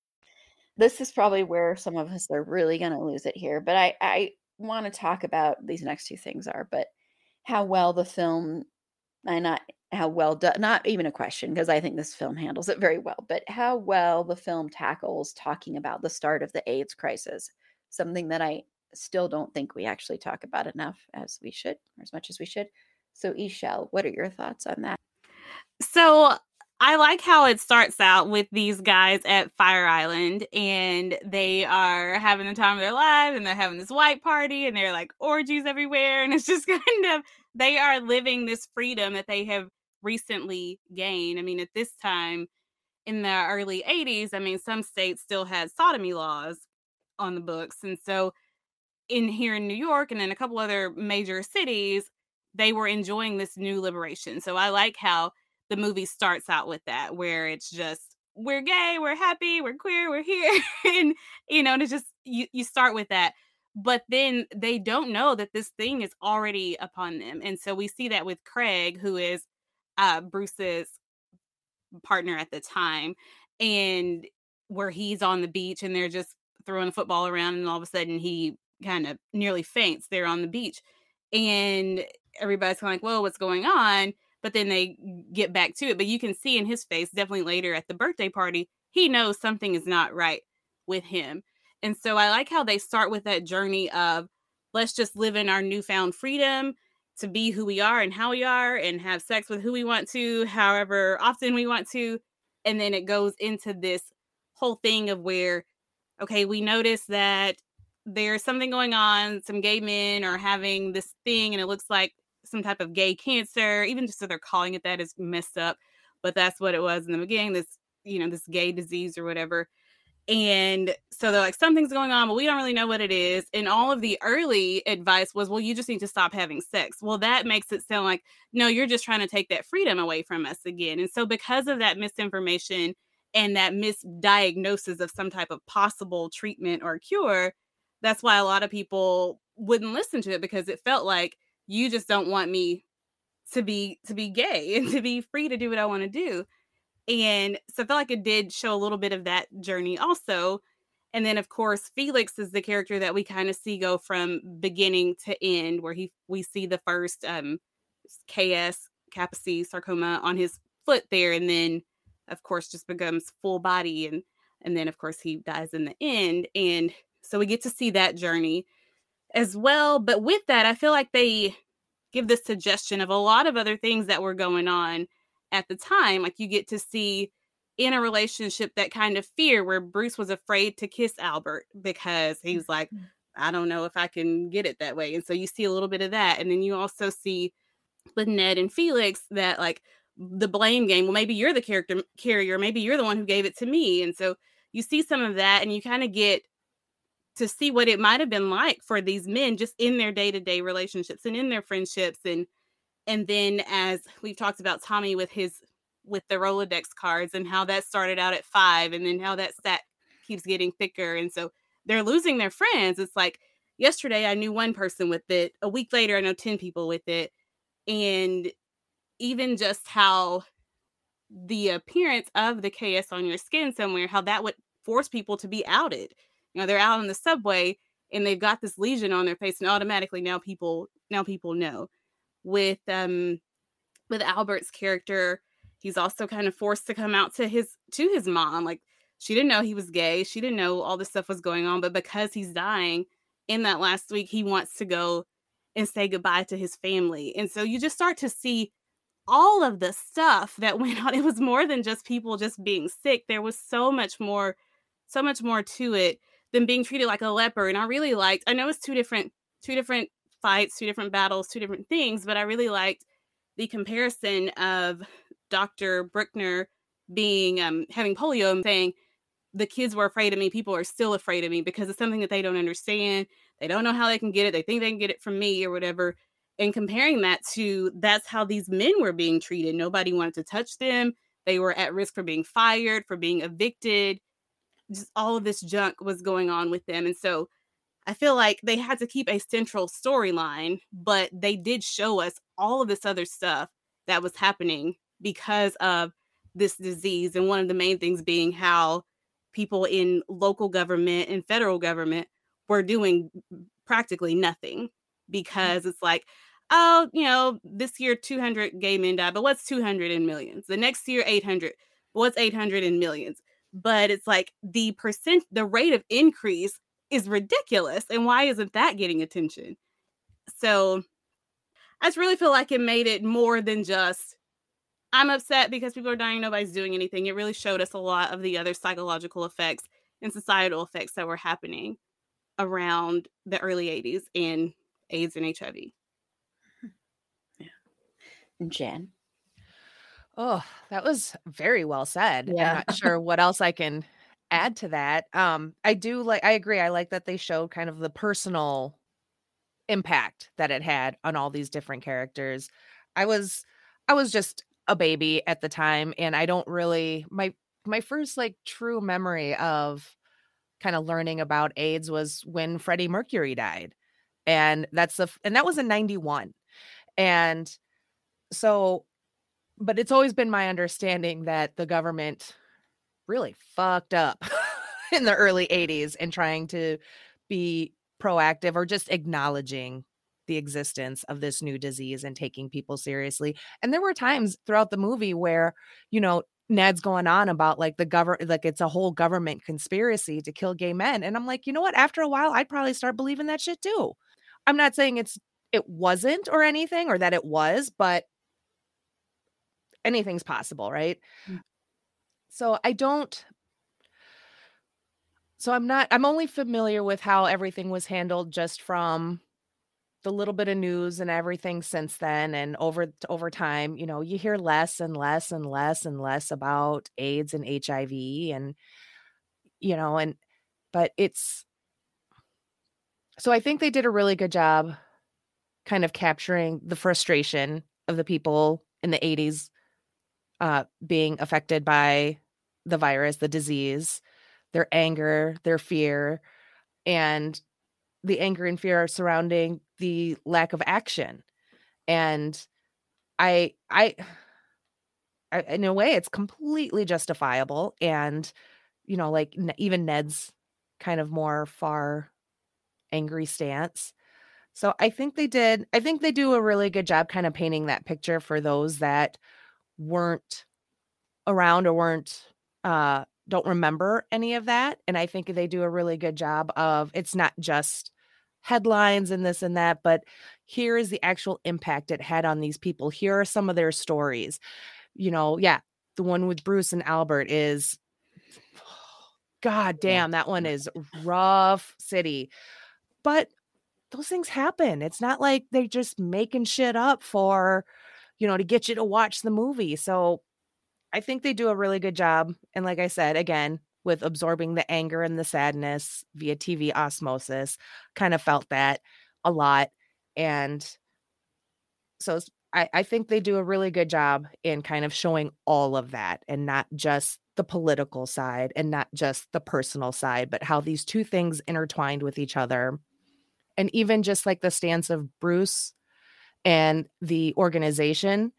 Speaker 1: this is probably where some of us are really going to lose it here. But I, I want to talk about these next two things are, but how well the film, and not how well done, not even a question, because I think this film handles it very well, but how well the film tackles talking about the start of the AIDS crisis, something that I still don't think we actually talk about enough as we should, or as much as we should. So, Ishel, what are your thoughts on that?
Speaker 3: So, I like how it starts out with these guys at Fire Island and they are having the time of their lives and they're having this white party and they're like orgies everywhere. And it's just [laughs] kind of, they are living this freedom that they have recently gained. I mean, at this time in the early 80s, I mean, some states still had sodomy laws on the books. And so in here in New York and in a couple other major cities, they were enjoying this new liberation. So I like how the movie starts out with that, where it's just we're gay, we're happy, we're queer, we're here, [laughs] and you know, and it's just you you start with that. But then they don't know that this thing is already upon them, and so we see that with Craig, who is uh, Bruce's partner at the time, and where he's on the beach and they're just throwing a football around, and all of a sudden he kind of nearly faints there on the beach, and everybody's kind of like, "Whoa, what's going on?" But then they get back to it. But you can see in his face, definitely later at the birthday party, he knows something is not right with him. And so I like how they start with that journey of let's just live in our newfound freedom to be who we are and how we are and have sex with who we want to, however often we want to. And then it goes into this whole thing of where, okay, we notice that there's something going on, some gay men are having this thing, and it looks like some type of gay cancer, even just so they're calling it that is messed up. But that's what it was in the beginning, this, you know, this gay disease or whatever. And so they're like, something's going on, but we don't really know what it is. And all of the early advice was, well, you just need to stop having sex. Well, that makes it sound like, no, you're just trying to take that freedom away from us again. And so, because of that misinformation and that misdiagnosis of some type of possible treatment or cure, that's why a lot of people wouldn't listen to it because it felt like you just don't want me to be to be gay and to be free to do what I want to do. And so I feel like it did show a little bit of that journey also. And then of course Felix is the character that we kind of see go from beginning to end, where he we see the first um KS Kaposi sarcoma on his foot there, and then of course just becomes full body and and then of course he dies in the end. And so we get to see that journey as well. But with that, I feel like they give the suggestion of a lot of other things that were going on at the time. Like you get to see in a relationship that kind of fear where Bruce was afraid to kiss Albert because he was like, mm-hmm. I don't know if I can get it that way. And so you see a little bit of that. And then you also see with Ned and Felix that like the blame game. Well, maybe you're the character carrier, maybe you're the one who gave it to me. And so you see some of that and you kind of get to see what it might have been like for these men just in their day-to-day relationships and in their friendships and and then as we've talked about Tommy with his with the Rolodex cards and how that started out at 5 and then how that stat keeps getting thicker and so they're losing their friends. It's like yesterday I knew one person with it. A week later I know 10 people with it. And even just how the appearance of the KS on your skin somewhere how that would force people to be outed you know they're out on the subway and they've got this lesion on their face and automatically now people now people know. With um with albert's character he's also kind of forced to come out to his to his mom like she didn't know he was gay she didn't know all this stuff was going on but because he's dying in that last week he wants to go and say goodbye to his family and so you just start to see all of the stuff that [laughs] went on. It was more than just people just being sick there was so much more so much more to it than being treated like a leper. And I really liked, I know it's two different, two different fights, two different battles, two different things, but I really liked the comparison of Dr. Brookner being um having polio and saying the kids were afraid of me, people are still afraid of me because it's something that they don't understand. They don't know how they can get it. They think they can get it from me or whatever. And comparing that to that's how these men were being treated. Nobody wanted to touch them. They were at risk for being fired, for being evicted just all of this junk was going on with them. And so I feel like they had to keep a central storyline, but they did show us all of this other stuff that was happening because of this disease. And one of the main things being how people in local government and federal government were doing practically nothing mm. because it's like, oh, you know, this year 200 gay men died, but what's 200 in millions? The next year 800. What's 800 in millions? But it's like the percent the rate of increase is ridiculous and why isn't that getting attention? So i just really feel like it made it more than just i'm upset because people are dying nobody's doing anything. It really showed us a lot of the other psychological effects and societal effects that were happening around the early 80s in aids and hiv [laughs]
Speaker 1: yeah. And jen
Speaker 2: Oh, that was very well said. Yeah. I'm not sure what else I can add to that. Um, I do like I agree. I like that they showed kind of the personal impact that it had on all these different characters. I was I was just a baby at the time and I don't really my my first like true memory of kind of learning about AIDS was when Freddie Mercury died. And that's the and that was in 91. And so but it's always been my understanding that the government really fucked up [laughs] in the early 80s and trying to be proactive or just acknowledging the existence of this new disease and taking people seriously. And there were times throughout the movie where, you know, Ned's going on about like the government, like it's a whole government conspiracy to kill gay men. And I'm like, you know what? After a while, I'd probably start believing that shit too. I'm not saying it's, it wasn't or anything or that it was, but anything's possible, right? Mm. So I don't so I'm not I'm only familiar with how everything was handled just from the little bit of news and everything since then and over over time, you know, you hear less and less and less and less about AIDS and HIV and you know, and but it's so I think they did a really good job kind of capturing the frustration of the people in the 80s uh, being affected by the virus, the disease, their anger, their fear, and the anger and fear are surrounding the lack of action. And I, I, in a way it's completely justifiable and you know like even ned's kind of more far angry stance so i think they did i think they do a really good job kind of painting that picture for those that weren't around or weren't uh don't remember any of that and i think they do a really good job of it's not just headlines and this and that but here is the actual impact it had on these people. Here are some of their stories. You know yeah the one with bruce and albert is [sighs] god damn that one is rough city. But those things happen. It's not like they're just making shit up for you know to get you to watch the movie so I think they do a really good job. And like I said, again, with absorbing the anger and the sadness via TV osmosis, kind of felt that a lot. And so I, I think they do a really good job in kind of showing all of that and not just the political side and not just the personal side, but how these two things intertwined with each other. And even just like the stance of Bruce and the organization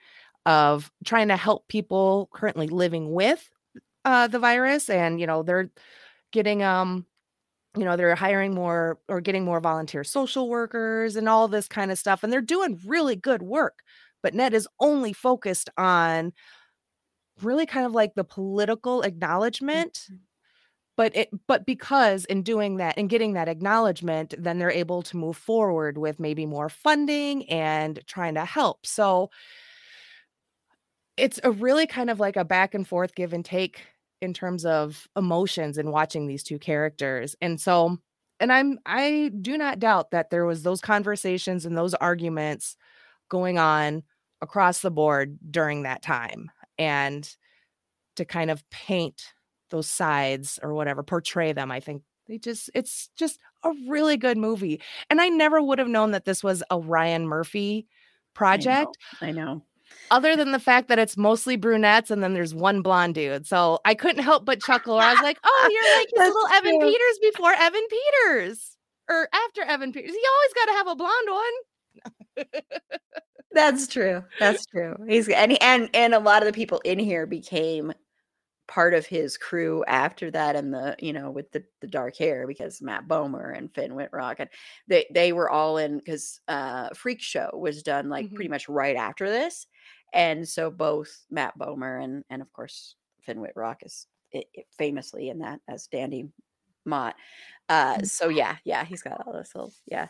Speaker 2: of trying to help people currently living with uh, the virus and you know they're getting um you know they're hiring more or getting more volunteer social workers and all this kind of stuff and they're doing really good work but ned is only focused on really kind of like the political acknowledgement mm-hmm. But it but because in doing that and getting that acknowledgement then they're able to move forward with maybe more funding and trying to help so it's a really kind of like a back and forth give and take in terms of emotions and watching these two characters. And so and I'm I do not doubt that there was those conversations and those arguments going on across the board during that time and to kind of paint those sides or whatever portray them i think they just it's just a really good movie and i never would have known that this was a ryan murphy project
Speaker 1: i know, I know
Speaker 2: other than the fact that it's mostly brunettes and then there's one blonde dude. So I couldn't help but chuckle. I was like, [laughs] oh, you're like little Evan Peters before Evan Peters or after Evan Peters. He always got to have a blonde one. [laughs]
Speaker 1: That's true. That's true. He's and and and a lot of the people in here became part of his crew after that and the you know with the the dark hair because Matt Bomer and Finn Wittrock and they they were all in because uh Freak Show was done like mm-hmm. pretty much right after this and so both Matt Bomer and and of course Finn Wittrock is it, it famously in that as Dandy Mott. Uh, mm. so yeah, yeah, he's got all this little yeah.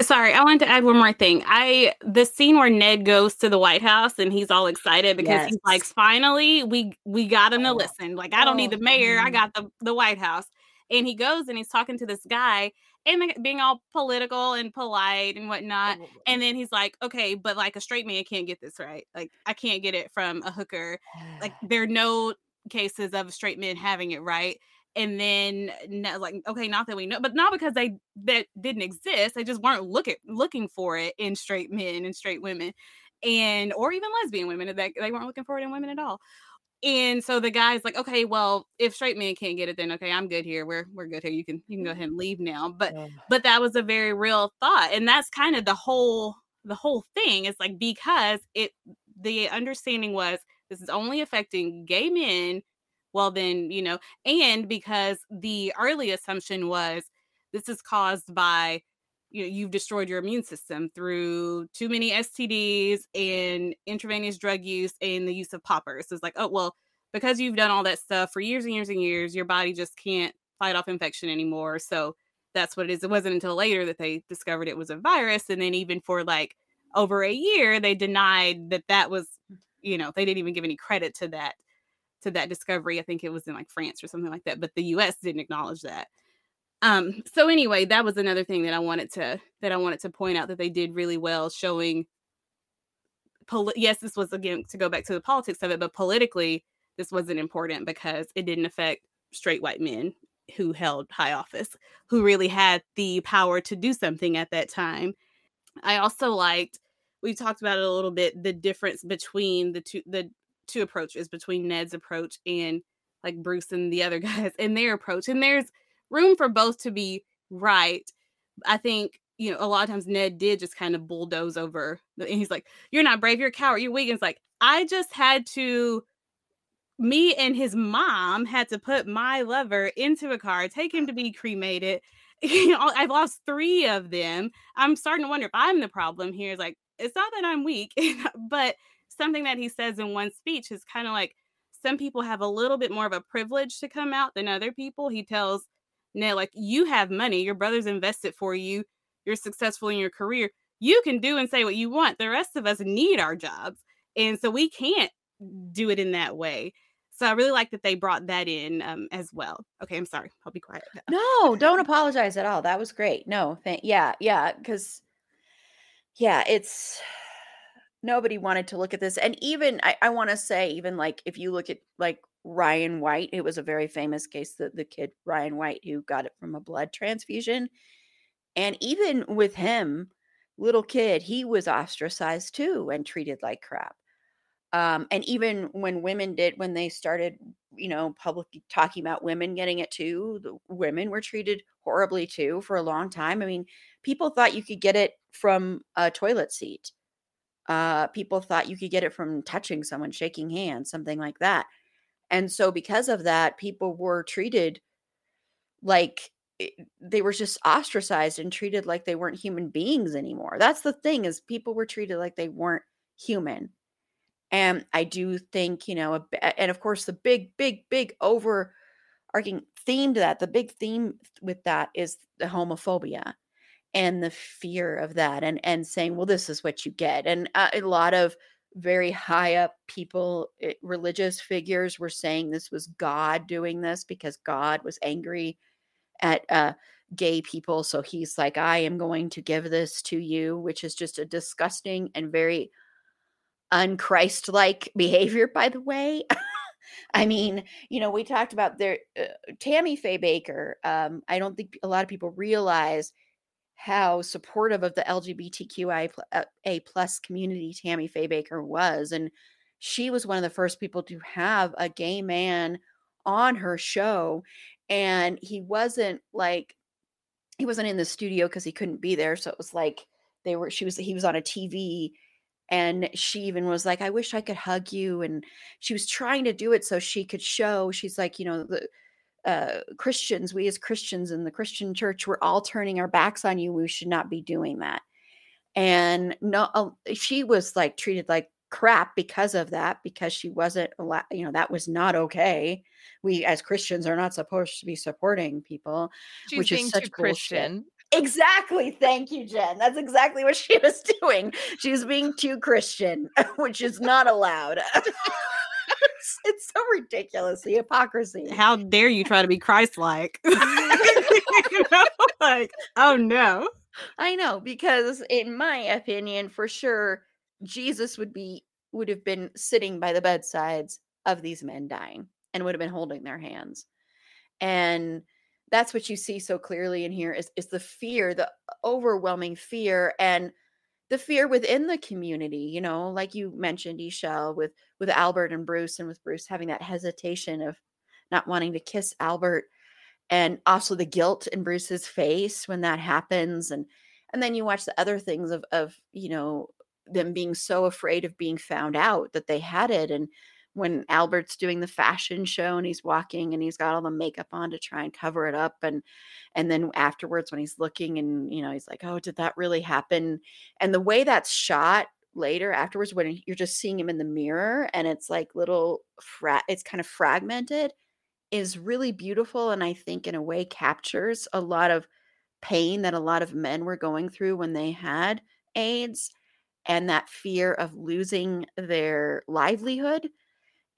Speaker 3: Sorry, I wanted to add one more thing. I the scene where Ned goes to the White House and he's all excited because yes. he's like, finally, we we got him to listen. Like, I don't need the oh, mayor, I mm-hmm. got the the White House. And he goes and he's talking to this guy, and being all political and polite and whatnot. And then he's like, okay, but like a straight man can't get this right. Like I can't get it from a hooker. Like [sighs] there are no cases of straight men having it right. And then like, okay, not that we know, but not because they that didn't exist. They just weren't looking looking for it in straight men and straight women and or even lesbian women. They, they weren't looking for it in women at all. And so the guy's like, okay, well, if straight men can't get it, then okay, I'm good here. We're we're good here. You can you can go ahead and leave now. But yeah. but that was a very real thought. And that's kind of the whole the whole thing. Is like because it the understanding was this is only affecting gay men. Well then, you know, and because the early assumption was this is caused by you know you've destroyed your immune system through too many STDs and intravenous drug use and the use of poppers. So it's like, oh well, because you've done all that stuff for years and years and years, your body just can't fight off infection anymore. So that's what it is. It wasn't until later that they discovered it was a virus, and then even for like over a year, they denied that that was, you know, they didn't even give any credit to that to that discovery. I think it was in like France or something like that, but the U.S. didn't acknowledge that um so anyway that was another thing that i wanted to that i wanted to point out that they did really well showing poli- yes this was again to go back to the politics of it but politically this wasn't important because it didn't affect straight white men who held high office who really had the power to do something at that time i also liked we talked about it a little bit the difference between the two the two approaches between ned's approach and like bruce and the other [laughs] guys and their approach and there's room for both to be right. I think you know, a lot of times Ned did just kind of bulldoze over, and he's like, "You're not brave. You're a coward. You're weak." And it's like, I just had to me and his mom had to put my lover into a car, take him to be cremated. [laughs] You know, I've lost three of them. I'm starting to wonder if I'm the problem here. It's like, it's not that I'm weak, [laughs] but something that he says in one speech is kind of like some people have a little bit more of a privilege to come out than other people. He tells Ned, like, you have money, your brother's invested for you, you're successful in your career. You can do and say what you want. The rest of us need our jobs. And so we can't do it in that way. So I really like that they brought that in um, as well. Okay, I'm sorry. I'll be quiet.
Speaker 1: No, don't apologize at all. That was great. No, thank yeah, yeah, because yeah, it's nobody wanted to look at this. And even I, I want to say, even like if you look at like Ryan White, it was a very famous case, that the kid Ryan White who got it from a blood transfusion. And even with him, little kid, he was ostracized too and treated like crap um, and even when women did when they started you know publicly talking about women getting it too the women were treated horribly too for a long time i mean people thought you could get it from a toilet seat uh, people thought you could get it from touching someone shaking hands something like that. And so because of that people were treated like eh, they were just ostracized and treated like they weren't human beings anymore. That's the thing is people were treated like they weren't human. And I do think, you know, a, and of course, the big, big, big overarching theme to that, the big theme with that is the homophobia and the fear of that and and saying well this is what you get and uh, a lot of very high up people eh, religious figures were saying this was god doing this because god was angry at uh, gay people so he's like i am going to give this to you which is just a disgusting and very unchrist-like behavior by the way [laughs] i mean you know we talked about there uh, tammy faye Bakker. um, i don't think a lot of people realize how supportive of the lgbtqia uh, plus community tammy faye bakker was and she was one of the first people to have a gay man on her show and he wasn't like he wasn't in the studio because he couldn't be there so it was like they were she was he was on a tv and she even was like i wish i could hug you and she was trying to do it so she could show she's like you know the uh, christians we as christians in the christian church we're all turning our backs on you we should not be doing that and no uh, she was like treated like crap because of that because she wasn't allowed you know that was not okay we as christians are not supposed to be supporting people
Speaker 2: She's
Speaker 1: which
Speaker 2: being
Speaker 1: is such bullshit.
Speaker 2: Christian.
Speaker 1: Exactly. Thank you, Jen. That's exactly what [laughs] she was doing. She was being too Christian, [laughs] which is not allowed. [laughs] it's, [laughs] it's so ridiculous. The hypocrisy.
Speaker 3: How dare you try to be Christ-like? [laughs] you know, like, oh no.
Speaker 1: I know because, in my opinion, for sure, Jesus would be would have been sitting by the bedsides of these men dying and would have been holding their hands. And that's what you see so clearly in here is, is the fear, the overwhelming fear and the fear within the community, you know, like you mentioned, Eshel, with with Albert and Bruce, and with Bruce having that hesitation of not wanting to kiss Albert, and also the guilt in Bruce's face when that happens, and and then you watch the other things of of you know them being so afraid of being found out that they had it, and when Albert's doing the fashion show and he's walking and he's got all the makeup on to try and cover it up and and then afterwards when he's looking and you know he's like oh did that really happen? And the way that's shot later afterwards when you're just seeing him in the mirror and it's like little fra- it's kind of fragmented is really beautiful and I think in a way captures a lot of pain that a lot of men were going through when they had AIDS and that fear of losing their livelihood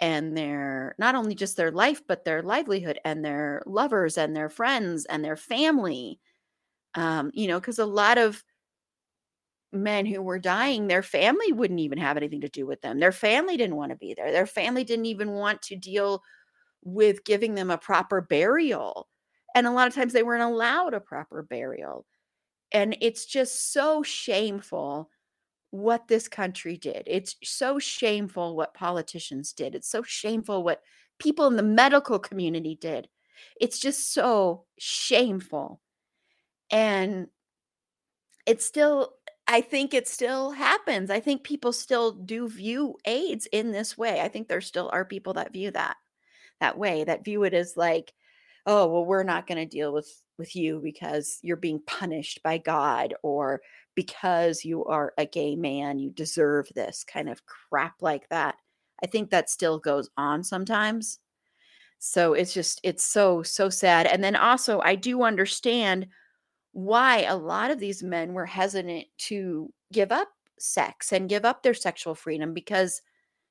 Speaker 1: and their not only just their life but their livelihood and their lovers and their friends and their family um you know because a lot of men who were dying their family wouldn't even have anything to do with them. Their family didn't want to be there. Their family didn't even want to deal with giving them a proper burial and a lot of times they weren't allowed a proper burial and it's just so shameful what this country did. It's so shameful what politicians did. It's so shameful what people in the medical community did. It's just so shameful. And it's still I think it still happens. I think people still do view AIDS in this way. I think there still are people that view that that way, that view it as like, oh, well, we're not going to deal with with you because you're being punished by God or because you are a gay man, you deserve this kind of crap like that. I think that still goes on sometimes. So it's just it's so so sad. And then also I do understand why a lot of these men were hesitant to give up sex and give up their sexual freedom because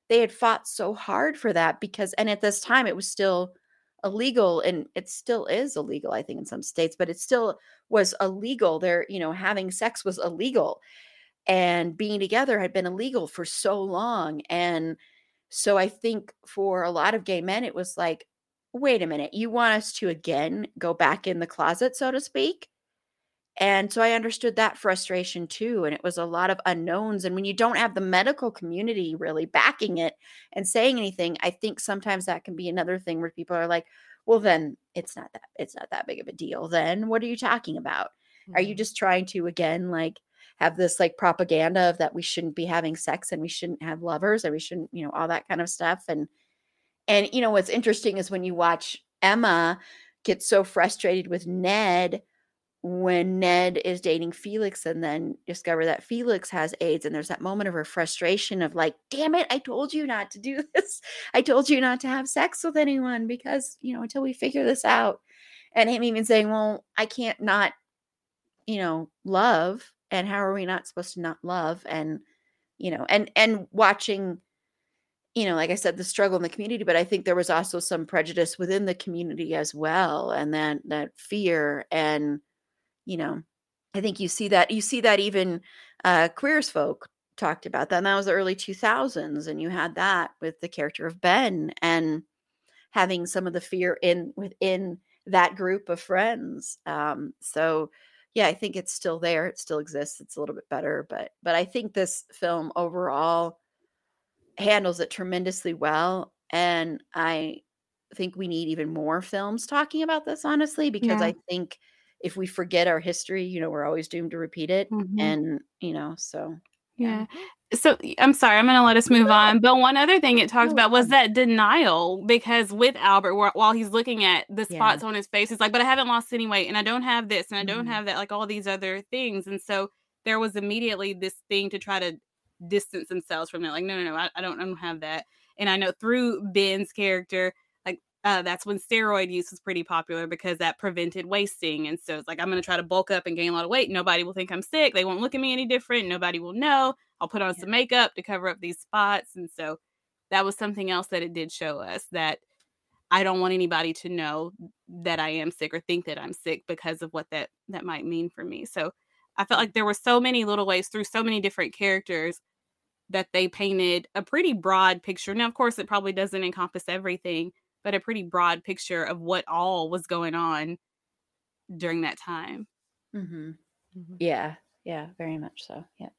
Speaker 1: they had fought so hard for that because and at this time it was still illegal and it still is illegal i think in some states but it still was illegal there you know having sex was illegal and being together had been illegal for so long and so i think for a lot of gay men it was like wait a minute you want us to again go back in the closet so to speak and so I understood that frustration too. And it was a lot of unknowns. And when you don't have the medical community really backing it and saying anything, I think sometimes that can be another thing where people are like, well, then it's not that, it's not that big of a deal. Then what are you talking about? Mm-hmm. Are you mm-hmm. just trying to, again, like, have this like propaganda of that we shouldn't be having sex and we shouldn't have lovers and we shouldn't, you know, all that kind of stuff. And, and, you know, what's interesting is when you watch Emma get so frustrated with Ned when Ned is dating Felix and then discover that Felix has AIDS and there's that moment of her frustration of like, damn it, I told you not to do [laughs] this. I told you not to have sex with anyone because, you know, until we figure this out. And him even saying, Well, I can't not, you know, love. And how are we not supposed to not love? And, you know, and and watching, you know, like I said, the struggle in the community, but I think there was also some prejudice within the community as well, and then that fear and you know, I think you see that you see that even uh, queer as folk talked about that. And that was the early 2000s, and you had that with the character of Ben and having some of the fear in within that group of friends. Um, so yeah, I think it's still there. It still exists. It's a little bit better, but but I think this film overall handles it tremendously well. And I think we need even more films talking about this, honestly, because yeah. I think if we forget our history, you know, we're always doomed to repeat it. Mm-hmm. And, you know, so
Speaker 3: yeah. So I'm sorry, I'm going to let us move on. But one other thing it talked about was that denial because with Albert, while he's looking at the spots yeah. on his face, he's like, but I haven't lost any weight and I don't have this and I don't mm-hmm. have that, like all these other things. And so there was immediately this thing to try to distance themselves from it. Like, no, no, no, I, I don't, I don't have that. And I know through Ben's character, uh, that's when steroid use was pretty popular because that prevented wasting. And so it's like, I'm going to try to bulk up and gain a lot of weight. Nobody will think I'm sick. They won't look at me any different. Nobody will know. I'll put on yeah. some makeup to cover up these spots. And so that was something else that it did show us that I don't want anybody to know that I am sick or think that I'm sick because of what that that might mean for me. So I felt like there were so many little ways through so many different characters that they painted a pretty broad picture. Now, of course, it probably doesn't encompass everything, but a pretty broad picture of what all was going on during that time.
Speaker 1: Mm-hmm. Mm-hmm. Yeah, yeah, very much so. Yeah.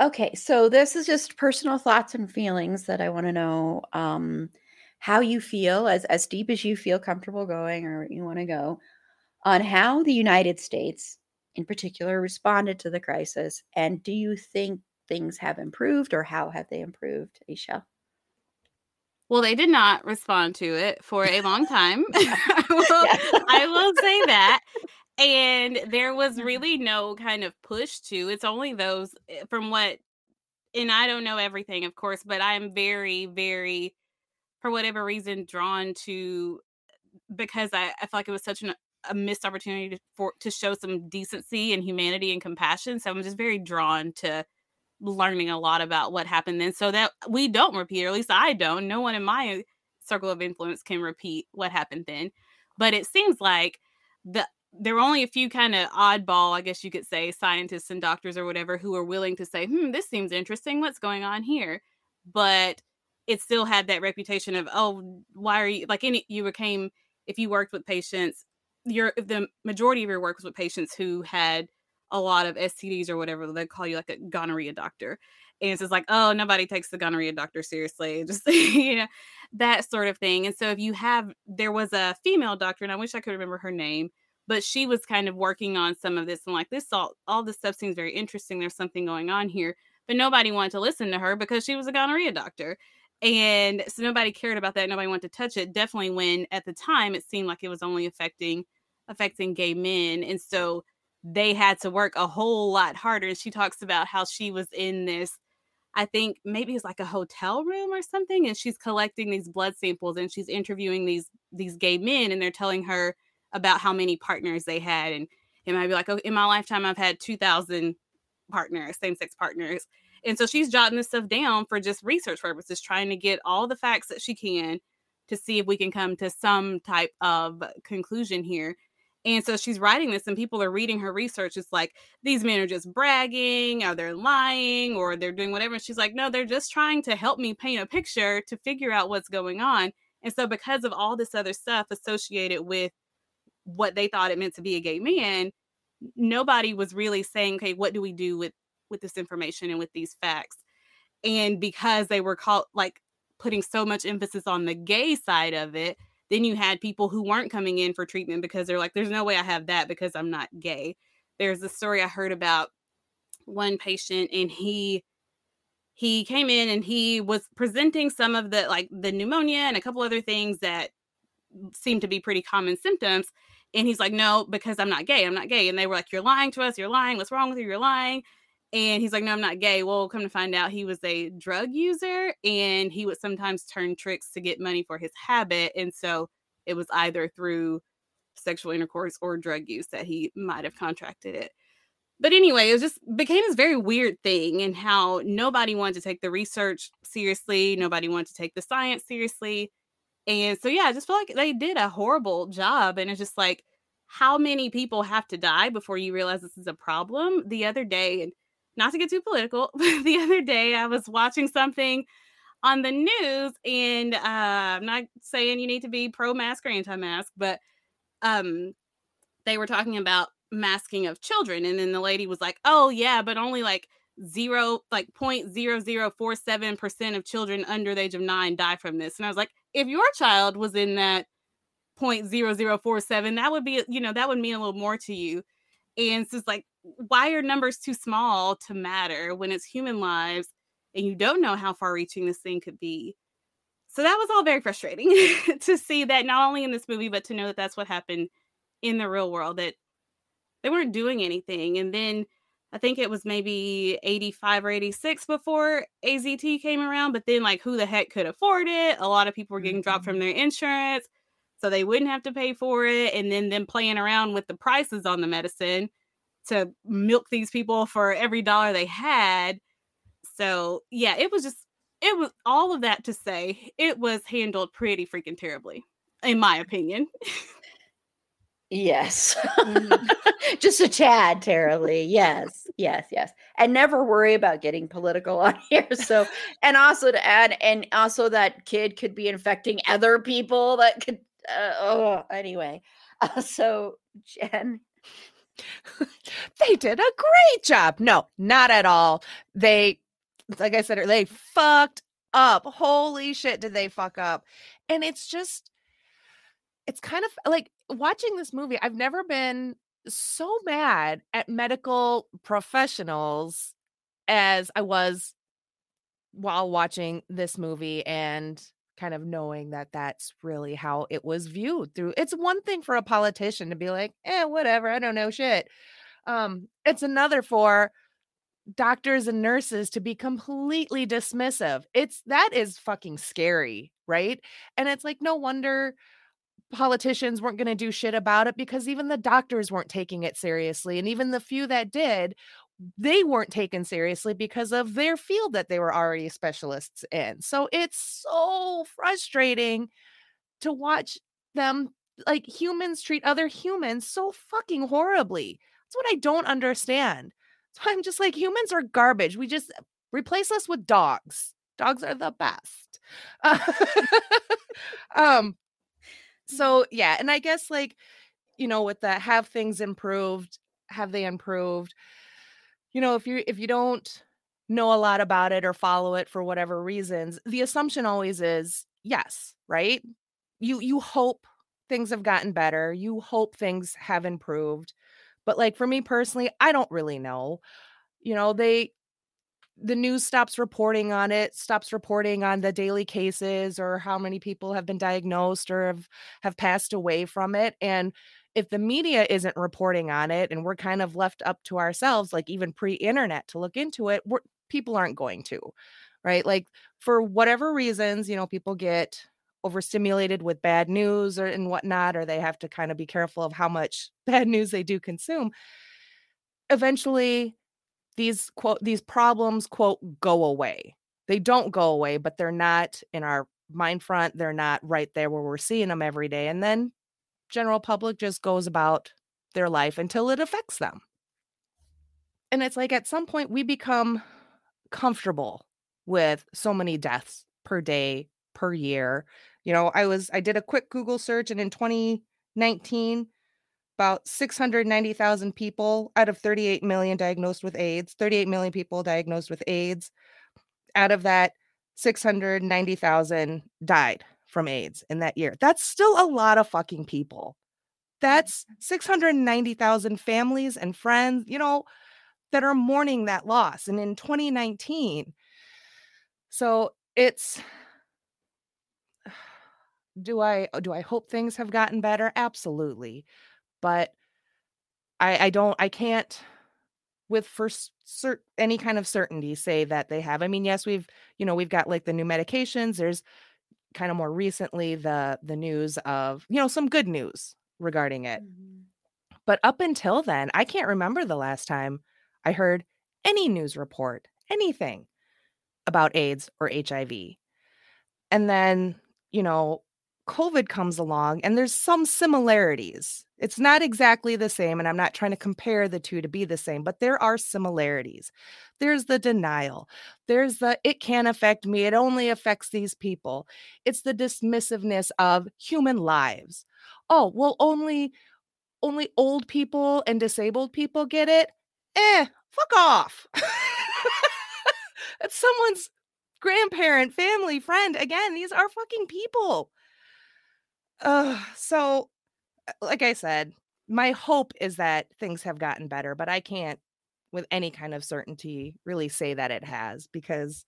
Speaker 1: Okay, so this is just personal thoughts and feelings that I want to know um, how you feel, as as deep as you feel comfortable going, or you want to go, on how the United States, in particular, responded to the crisis, and do you think things have improved, or how have they improved, Aisha?
Speaker 3: Well, they did not respond to it for a long time. [laughs] I, will, I will say that. [laughs] And there was really no kind of push to. It's only those eh, from what and I don't know everything, of course, but I'm very, very, for whatever reason, drawn to because I, I feel like it was such an, a missed opportunity to, for to show some decency and humanity and compassion. So I'm just very drawn to learning a lot about what happened then so that we don't repeat, or at least I don't. No one in my circle of influence can repeat what happened then. But it seems like the there were only a few kind of oddball, I guess you could say, scientists and doctors or whatever who were willing to say, hmm, this seems interesting. What's going on here? But it still had that reputation of, oh, why are you like any you became if you worked with patients, your the majority of your work was with patients who had a lot of STDs or whatever. They call you like a gonorrhea doctor. And it's just like, oh, nobody takes the gonorrhea doctor seriously. Just, [laughs] you know, that sort of thing. And so if you have, there was a female doctor, and I wish I could remember her name, but she was kind of working on some of this and like this all all this stuff seems very interesting. There's something going on here, but nobody wanted to listen to her because she was a gonorrhea doctor. And so nobody cared about that. Nobody wanted to touch it. Definitely when at the time it seemed like it was only affecting affecting gay men. And so they had to work a whole lot harder. And she talks about how she was in this, I think maybe it's like a hotel room or something, and she's collecting these blood samples and she's interviewing these these gay men, and they're telling her about how many partners they had. And it might be like, oh, in my lifetime, I've had two thousand partners, same sex partners. And so she's jotting this stuff down for just research purposes, trying to get all the facts that she can to see if we can come to some type of conclusion here. And so she's writing this, and people are reading her research. It's like these men are just bragging, or they're lying, or they're doing whatever. And she's like, no, they're just trying to help me paint a picture to figure out what's going on. And so, because of all this other stuff associated with what they thought it meant to be a gay man, nobody was really saying, okay, what do we do with with this information and with these facts? And because they were called like putting so much emphasis on the gay side of it, then you had people who weren't coming in for treatment because they're like, there's no way I have that because I'm not gay. There's a story I heard about one patient and he he came in and he was presenting some of the like the pneumonia and a couple other things that seemed to be pretty common symptoms and he's like no because i'm not gay i'm not gay and they were like you're lying to us you're lying what's wrong with you you're lying and he's like, No, I'm not gay. Well, come to find out, he was a drug user and he would sometimes turn tricks to get money for his habit. And so it was either through sexual intercourse or drug use that he might have contracted it. But anyway, it just became this very weird thing and how nobody wanted to take the research seriously. Nobody wanted to take the science seriously. And so, yeah, I just feel like they did a horrible job. And it's just like, how many people have to die before you realize this is a problem? The other day, and not to get too political, [laughs] but the other day I was watching something on the news, and uh, I'm not saying you need to be pro mask or anti mask, but um, they were talking about masking of children. And then the lady was like, oh, yeah, but only like zero, like 0.0047% of children under the age of nine die from this. And I was like, if your child was in that 0.0047, that would be, you know, that would mean a little more to you. And it's just like, why are numbers too small to matter when it's human lives and you don't know how far reaching this thing could be? So that was all very frustrating [laughs] to see that not only in this movie, but to know that that's what happened in the real world, that they weren't doing anything. And then I think it was maybe 85 or 86 before AZT came around, but then like who the heck could afford it? A lot of people were getting mm-hmm. dropped from their insurance so they wouldn't have to pay for it. And then them playing around with the prices on the medicine to milk these people for every dollar they had. So yeah, it was just it was all of that to say it was handled pretty freaking terribly, in my opinion.
Speaker 1: Yes. Mm-hmm. [laughs] Just a tad terribly. Yes. Yes. Yes. And never worry about getting political [laughs] on here. So, [laughs] and also to add, and also that kid could be infecting other people that could, uh, oh, anyway. [laughs] Uh, so, Jen, [laughs]
Speaker 2: they did a great job. No, not at all. They, like I said, they fucked up. Holy shit, did they fuck up? And it's just, it's kind of like watching this movie. I've never been so mad at medical professionals as I was while watching this movie and kind of knowing that that's really how it was viewed through it's one thing for a politician to be like eh whatever i don't know shit. Um it's another for doctors and nurses to be completely dismissive. It's that is fucking scary right? And it's like no wonder politicians weren't going to do shit about it because even the doctors weren't taking it seriously and even the few that did they weren't taken seriously because of their field that they were already specialists in. So it's so frustrating to watch them like humans treat other humans so fucking horribly. That's what I don't understand. So [laughs] I'm just like humans are garbage. We just replace us with dogs. Dogs are the best. Uh, [laughs] um so yeah, and I guess like you know with the have things improved, have they improved? You know, if you if you don't know a lot about it or follow it for whatever reasons, the assumption always is yes, right? You you hope things have gotten better. You hope things have improved. But like for me personally, I don't really know. You know, they the news stops reporting on it, stops reporting on the daily cases or how many people have been diagnosed or have, have passed away from it. And if the media isn't reporting on it and we're kind of left up to ourselves, like even pre internet to look into it, people aren't going to, right? Like for whatever reasons, you know, people get overstimulated with bad news or and whatnot, or they have to kind of be careful of how much [laughs] bad news they do consume. Eventually, these quote these problems quote go away. They don't go away, but they're not in our mind front. They're not right there where we're seeing them every day. And then general public just goes about their life until it affects them. And it's like at some point we become comfortable with so many deaths per day, per year. You know, I was I did a quick Google search and in 2019 about 690,000 people out of 38 million diagnosed with AIDS, 38 million people diagnosed with AIDS. Out of that, 690,000 died from AIDS in that year. That's still a lot of fucking people. That's mm-hmm. 690,000 families and friends, you know, that are mourning that loss. And in 2019, so it's [sighs] do I do I hope things have gotten better? Absolutely but I I don't I can't with for cert any kind of certainty say that they have. I mean, yes, we've you know we've got like the new medications. There's kind of more recently the the news of you know some good news regarding it. Mm-hmm. But up until then, I can't remember the last time I heard any news report, anything about AIDS or HIV. And then, you know, COVID comes along and there's some similarities. It's not exactly the same, and I'm not trying to compare the two to be the same, but there are similarities. There's the denial. There's the it can't affect me. It only affects these people. It's the dismissiveness of human lives. Oh, well, only only old people and disabled people get it. Eh, fuck off. [laughs] it's someone's grandparent, family, friend. Again, these are fucking people. Uh, so, like I said, my hope is that things have gotten better, but I can't, with any kind of certainty, really say that it has because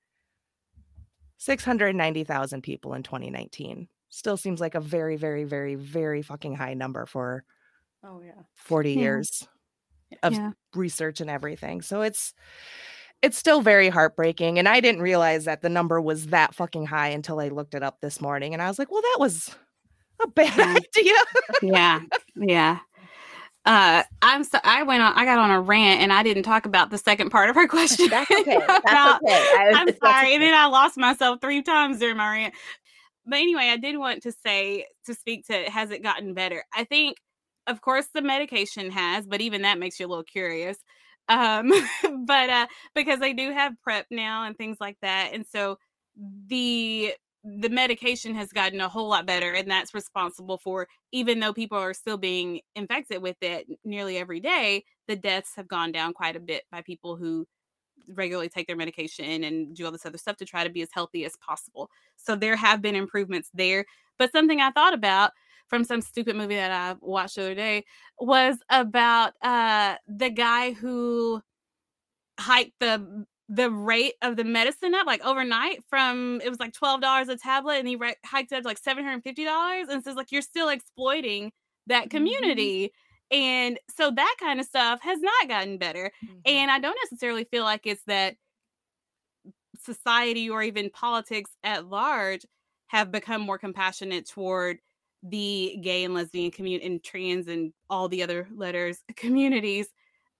Speaker 2: 690,000 people in 2019 still seems like a very, very, very, very fucking high number for
Speaker 1: oh yeah
Speaker 2: 40 yeah. [laughs] years of yeah. research and everything. So it's it's still very heartbreaking. And I didn't realize that the number was that fucking high until I looked it up this morning. And I was like, well, that was a bad [laughs] idea.
Speaker 3: yeah. Yeah. Uh, I'm so I went on. I got on a rant and I didn't talk about the second part of her [laughs] question.
Speaker 1: That's okay. [laughs] That's about, okay. I
Speaker 3: am sorry, okay. and then I lost myself three times during my rant. But anyway, I did want to say to speak to has it gotten better? I think, of course, the medication has, but even that makes you a little curious. Um, but uh, because they do have PrEP now and things like that, and so the the medication has gotten a whole lot better and that's responsible for even though people are still being infected with it nearly every day the deaths have gone down quite a bit by people who regularly take their medication and do all this other stuff to try to be as healthy as possible. So there have been improvements there but something i thought about from some stupid movie that i watched the other day was about uh the guy who hiked the the rate of the medicine up like overnight from it was like $12 a tablet and he re- hiked up to like $750 and says like you're still exploiting that mm-hmm. community mm-hmm. and so that kind of stuff has not gotten better mm-hmm. and i don't necessarily feel like it's that society or even politics at large have become more compassionate toward the gay and lesbian community and trans and all the other letters [laughs] communities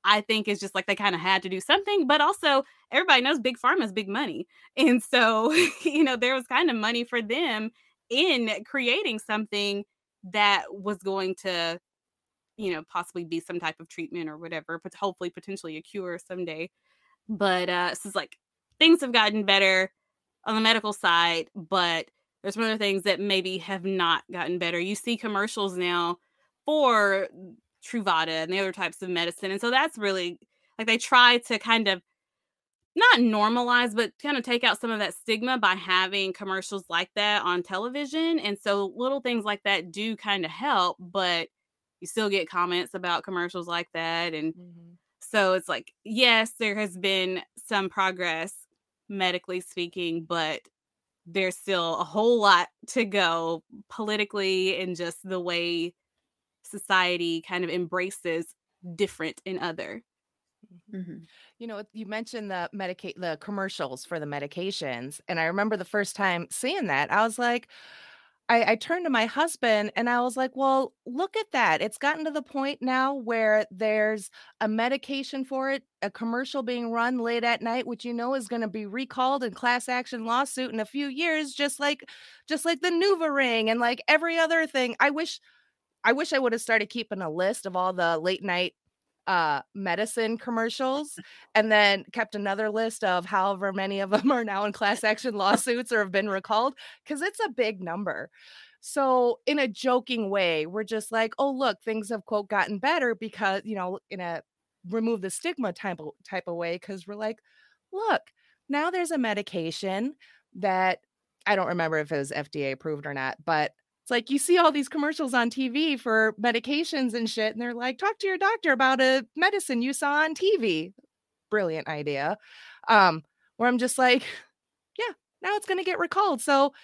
Speaker 3: I think is just like they kind of had to do something, but also everybody knows big pharma is big money. [laughs] And so, [laughs] you know, there was kind of money for them in creating something that was going to, you know, possibly be some type of treatment or whatever, but hopefully potentially a cure someday. But uh this is like things have gotten better on the medical side, but there's some other things that maybe have not gotten better. You see commercials now for Truvada and the other types of medicine. And so that's really like they try to kind of not normalize, but kind of take out some of that stigma by having commercials like that on television. And so little things like that do kind of help, but you still get comments about commercials like that. And mm-hmm. so it's like, yes, there has been some progress medically speaking, but there's still a whole lot to go politically and just the way society kind of embraces different and other.
Speaker 2: Mm-hmm. mm-hmm. You know, you mentioned the medicate the commercials for the medications, and I remember the first time seeing that, I was like, I, I turned to my husband and I was like, well, look at that. It's gotten to the point now where there's a medication for it, a commercial being run late at night, which you know is going to be recalled in class action lawsuit in a few years, just like just like the NuvaRing and like every other thing. I wish I wish I would have started keeping a list of all the late night uh medicine commercials [laughs] and then kept another list of however many of them are now in class action lawsuits or have been recalled because it's a big number. So in a joking way we're just like oh look things have quote gotten better because you know in a remove the stigma type of, type of way because we're like look now there's a medication that i don't remember if it was fda approved or not but it's like you see all these commercials on TV for medications and shit, and they're like, talk to your doctor about a medicine you saw on TV. Brilliant idea. Um, where I'm just like, [laughs] yeah, now it's gonna get recalled. So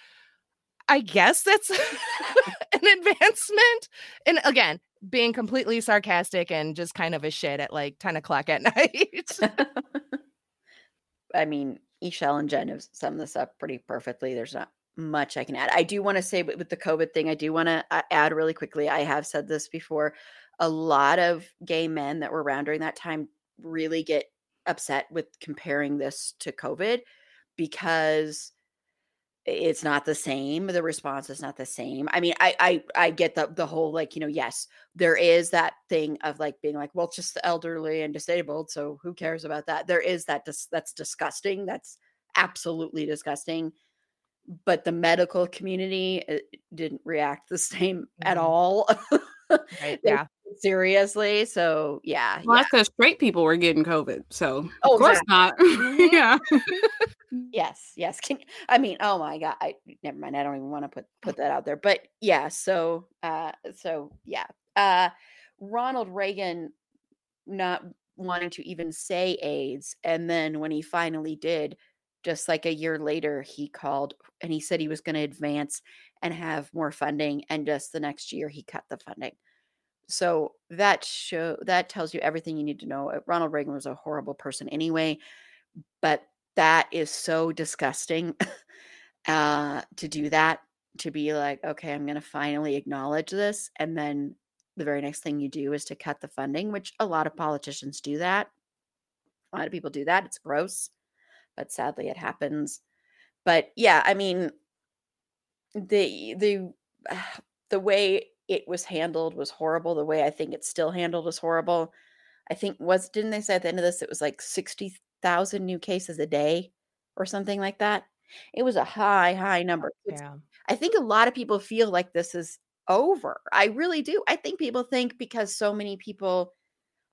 Speaker 2: I guess that's [laughs] an advancement. And again, being completely sarcastic and just kind of a shit at like 10 o'clock at [laughs] night.
Speaker 1: I mean, Eshell and Jen have summed this up pretty perfectly. There's not much I can add. I do want to say with the COVID thing, I do want to uh, add really quickly. I have said this before. A lot of gay men that were around during that time really get upset with comparing this to COVID because it's not the same. The response is not the same. I mean, I I I get the the whole like, you know, yes, there is that thing of like being like, well, it's just the elderly and disabled, so who cares about that? There is that dis- that's disgusting. That's absolutely disgusting but the medical community uh, didn't react the same at mm-hmm. all.
Speaker 2: right. [laughs] Yeah.
Speaker 1: Seriously. So yeah.
Speaker 3: Well,
Speaker 1: yeah.
Speaker 3: that's because straight people were getting COVID. So oh, of course exactly. not. [laughs] Mm-hmm. yeah. [laughs]
Speaker 1: yes. Yes. Can, I mean, oh my God. I never mind. I don't even want to put put that out there. But yeah, so uh so yeah. Uh Ronald Reagan not wanting to even say AIDS. And then when he finally did, just like a year later he called and he said he was going to advance and have more funding and just the next year he cut the funding. So that show that tells you everything you need to know. Uh, ronald reagan was a horrible person anyway but that is so disgusting [laughs] uh to do that to be like okay i'm going to finally acknowledge this and then the very next thing you do is to cut the funding which a lot of politicians do that. A lot of people do that. It's gross but sadly it happens. But yeah, I mean the the [sighs] the way it was handled was horrible. The way I think it's still handled is horrible. I think was didn't they say at the end of this it was like 60,000 new cases a day or something like that. It was a high high number. It's, yeah. I think a lot of people feel like this is over. I really do. I think people think because so many people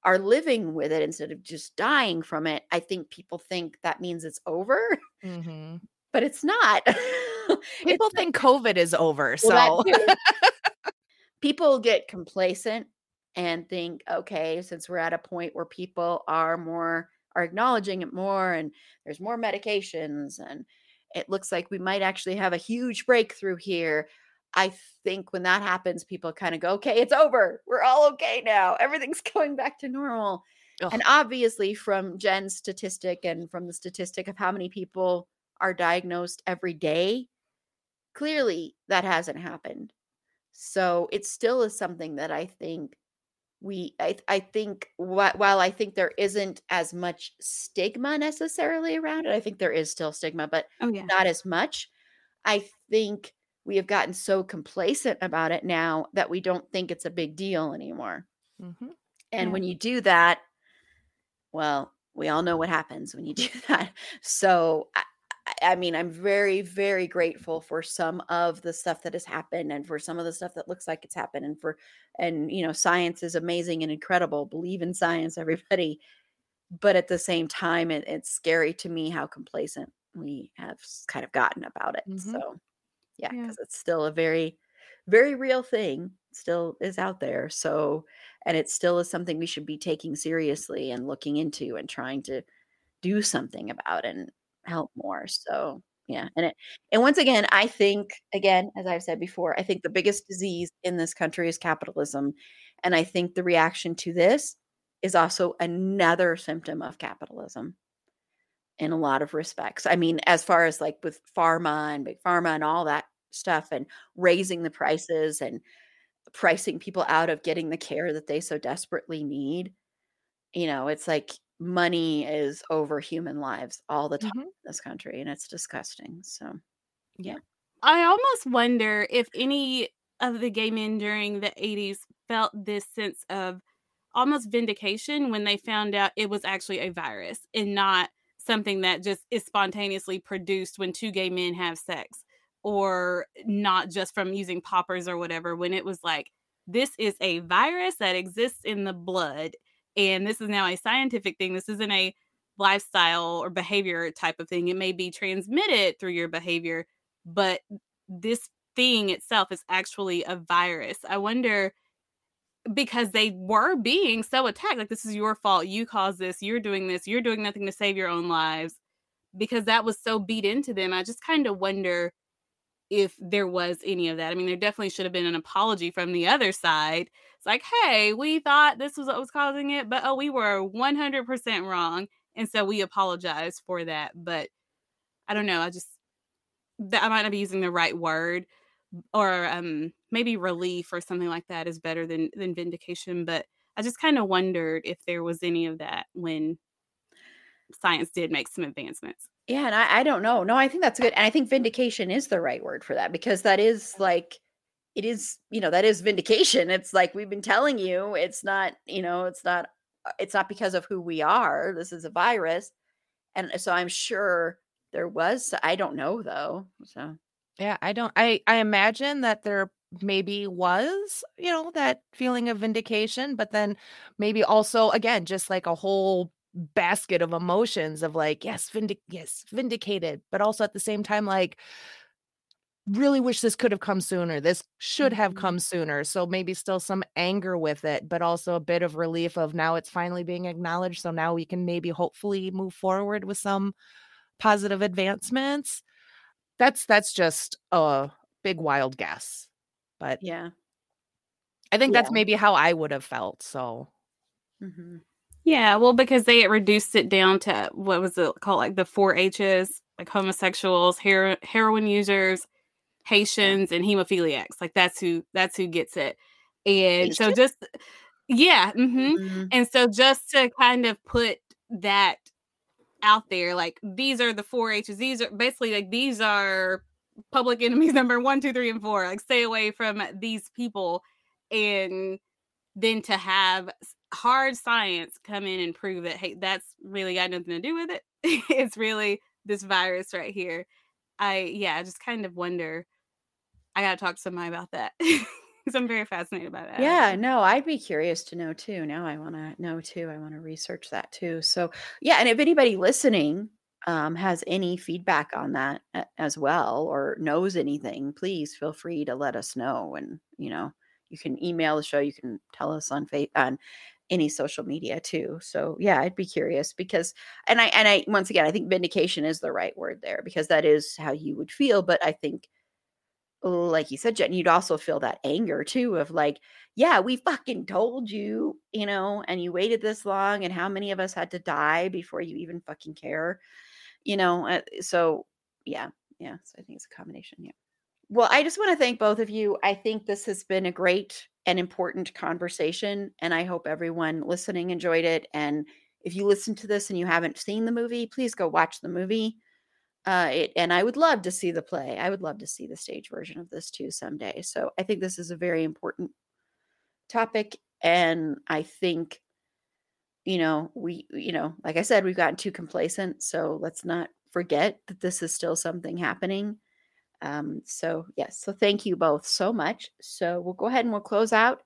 Speaker 1: are living with it instead of just dying from it, I think people think that means it's over. Mm-hmm. [laughs] But it's not. [laughs]
Speaker 2: people it's think not. COVID is over. Well, so [laughs]
Speaker 1: people get complacent and think, okay, since we're at a point where people are more are acknowledging it more and there's more medications and it looks like we might actually have a huge breakthrough here. I think when that happens, people kind of go, okay, it's over. We're all okay now. Everything's [laughs] going back to normal. Ugh. And obviously, from Jen's statistic and from the statistic of how many people are diagnosed every day, clearly that hasn't happened. So it still is something that I think we, I, I think, while I think there isn't as much stigma necessarily around it, I think there is still stigma, but oh, yeah. not as much. I think we have gotten so complacent about it now that we don't think it's a big deal anymore. Mm-hmm. And yeah. when you do that, well, we all know what happens when you [laughs] do that. So, I, I, mean, I'm very, very grateful for some of the stuff that has happened and for some of the stuff that looks like it's happened. And for, and, you know, science is amazing and incredible. Believe in science, everybody. but at the same time, it, it's scary to me how complacent we have kind of gotten about it.
Speaker 2: Mhm.
Speaker 1: So, yeah,
Speaker 3: Yeah.
Speaker 1: because it's still a very, very real thing, still is out there. So, and it still is something we should be taking seriously and looking into and trying to do something about and help more. So, yeah. And it, and once again, I think, again, as I've said before, I think the biggest disease in this country is capitalism. And I think the reaction to this is also another symptom of capitalism in a lot of respects. I mean, as far as like with pharma and big pharma and all that stuff and raising the prices and pricing people out of getting the care that they so desperately need. You know, it's like money is over human lives all the time
Speaker 2: Mhm.
Speaker 1: in this country and it's disgusting. So, yeah.
Speaker 3: I almost wonder if any of the gay men during the 80s felt this sense of almost vindication when they found out it was actually a virus and not something that just is spontaneously produced when two gay men have sex or not just from using poppers or whatever when it was like this is a virus that exists in the blood and this is now a scientific thing this isn't a lifestyle or behavior type of thing it may be transmitted through your behavior but this thing itself is actually a virus. I wonder because they were being so attacked like this is your fault. You caused this. You're doing this. You're doing nothing to save your own lives. Because that was so beat into them i just kind of wonder if there was any of that. I mean there definitely should have been an apology from the other side. It's like hey we thought this was what was causing it but oh we were 100% wrong. And so we apologize for that but i don't know i just I might not be using the right word or um maybe relief or something like that is better than than vindication but I just kind of wondered if there was any of that when science did make some advancements.
Speaker 1: yeah, and I, I don't know. No, I think that's good. And I think vindication is the right word for that because that is like, it is, you know, that is vindication. It's like we've been telling you, it's not, you know, it's not, uh, it's not because of who we are. This is a virus. And so I'm sure there was, I don't know though. So,
Speaker 2: Yeah, I don't I I imagine that there maybe was, you know, that feeling of vindication, but then maybe also again just like a whole basket of emotions of like yes, vindic yes, vindicated, but also at the same time like really wish this could have come sooner. This should have
Speaker 1: Mhm.
Speaker 2: come sooner. So maybe still some anger with it, but also a bit of relief of now it's finally being acknowledged. So now we can maybe hopefully move forward with some positive advancements. That's that's just a big wild guess. But
Speaker 1: yeah.
Speaker 2: I think that's maybe how I would have felt. So
Speaker 1: hmm
Speaker 3: Yeah, well, because they had reduced it down to what was it called, like the four H's, like homosexuals, hero- heroin users, Haitians, and hemophiliacs. Like that's who that's who gets it. And so just yeah, hmm
Speaker 1: Mhm.
Speaker 3: and so just to kind of put that out there, like these are the four H's. These are basically like these are public enemies [laughs] number one, two, three, and four. Like stay away from these people, and then to have hard science come in and prove that hey, that's really got nothing to do with it. [laughs] it's really this virus right here. I yeah, I just kind of wonder. I gotta talk to somebody about that [laughs] because I'm very fascinated by that.
Speaker 1: Yeah, no, I'd be curious to know too. Now I want to know too. I want to research that too. So, yeah, and if anybody listening um, has any feedback on that as well or knows anything, please feel free to let us know. And you know, you can email the show. You can tell us on fa- on any social media too. So, yeah, I'd be curious because, and I and I once again, I think vindication is the right word there because that is how you would feel. But I think like you said, Jen, you'd also feel that anger too of like, yeah, we fucking told you, you know, and you waited this long, and how many of us had to die before you even fucking care, you know? uh, So, yeah, yeah. So I think it's a combination. Yeah. Well, I just want to thank both of you. I think this has been a great and important conversation, and I hope everyone listening enjoyed it. And if you listen to this and you haven't seen the movie, please go watch the movie. Uh, it, and I would love to see the play. I would love to see the stage version of this too someday. So I think this is a very important topic, and I think, you know, we, you know, like I said, we've gotten too complacent. So let's not forget that this is still something happening. Um, so yes, so thank you both so much. So we'll go ahead and we'll close out.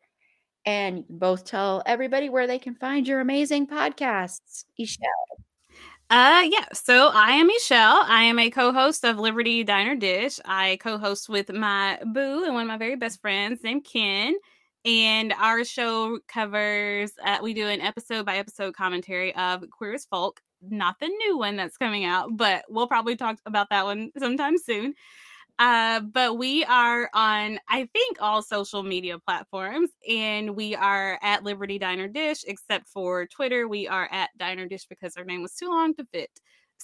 Speaker 1: And you can both tell everybody where they can find your amazing podcasts. Michelle.
Speaker 3: Uh yeah, so I am Michelle. I am a co-host of Liberty Diner Dish. I co-host with my boo and one of my very best friends named Ken. And our show covers uh, we do an episode by episode commentary of Queer as Folk, not the new one that's coming out, but we'll probably talk about that one sometime soon. Uh, but we are on, I think, all social media platforms, and we are at Liberty Diner Dish, except for Twitter. We are at Diner Dish because our name was too long to fit.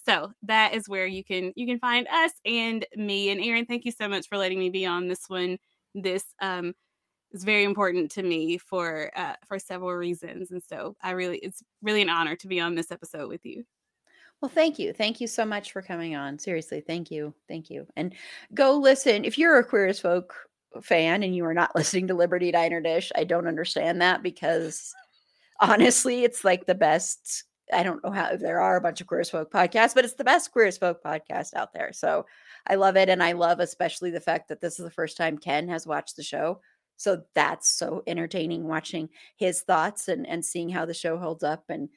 Speaker 3: So that is where you can you can find us and me and Erin. Thank you so much for letting me be on this one. This um is very important to me for uh, for several reasons, and so I really it's really an honor to be on this episode with you.
Speaker 1: Well, thank you. Thank you so much for coming on. Seriously, thank you. Thank you. And go listen. If you're a Queer as Folk fan and you are not [laughs] listening to Liberty Diner Dish, I don't understand that because honestly, it's like the best. I don't know how there are a bunch of Queer as Folk podcasts, but it's the best Queer as Folk podcast out there. So I love it. And I love especially the fact that this is the first time Ken has watched the show. So that's so entertaining watching his thoughts and, and seeing how the show holds up. And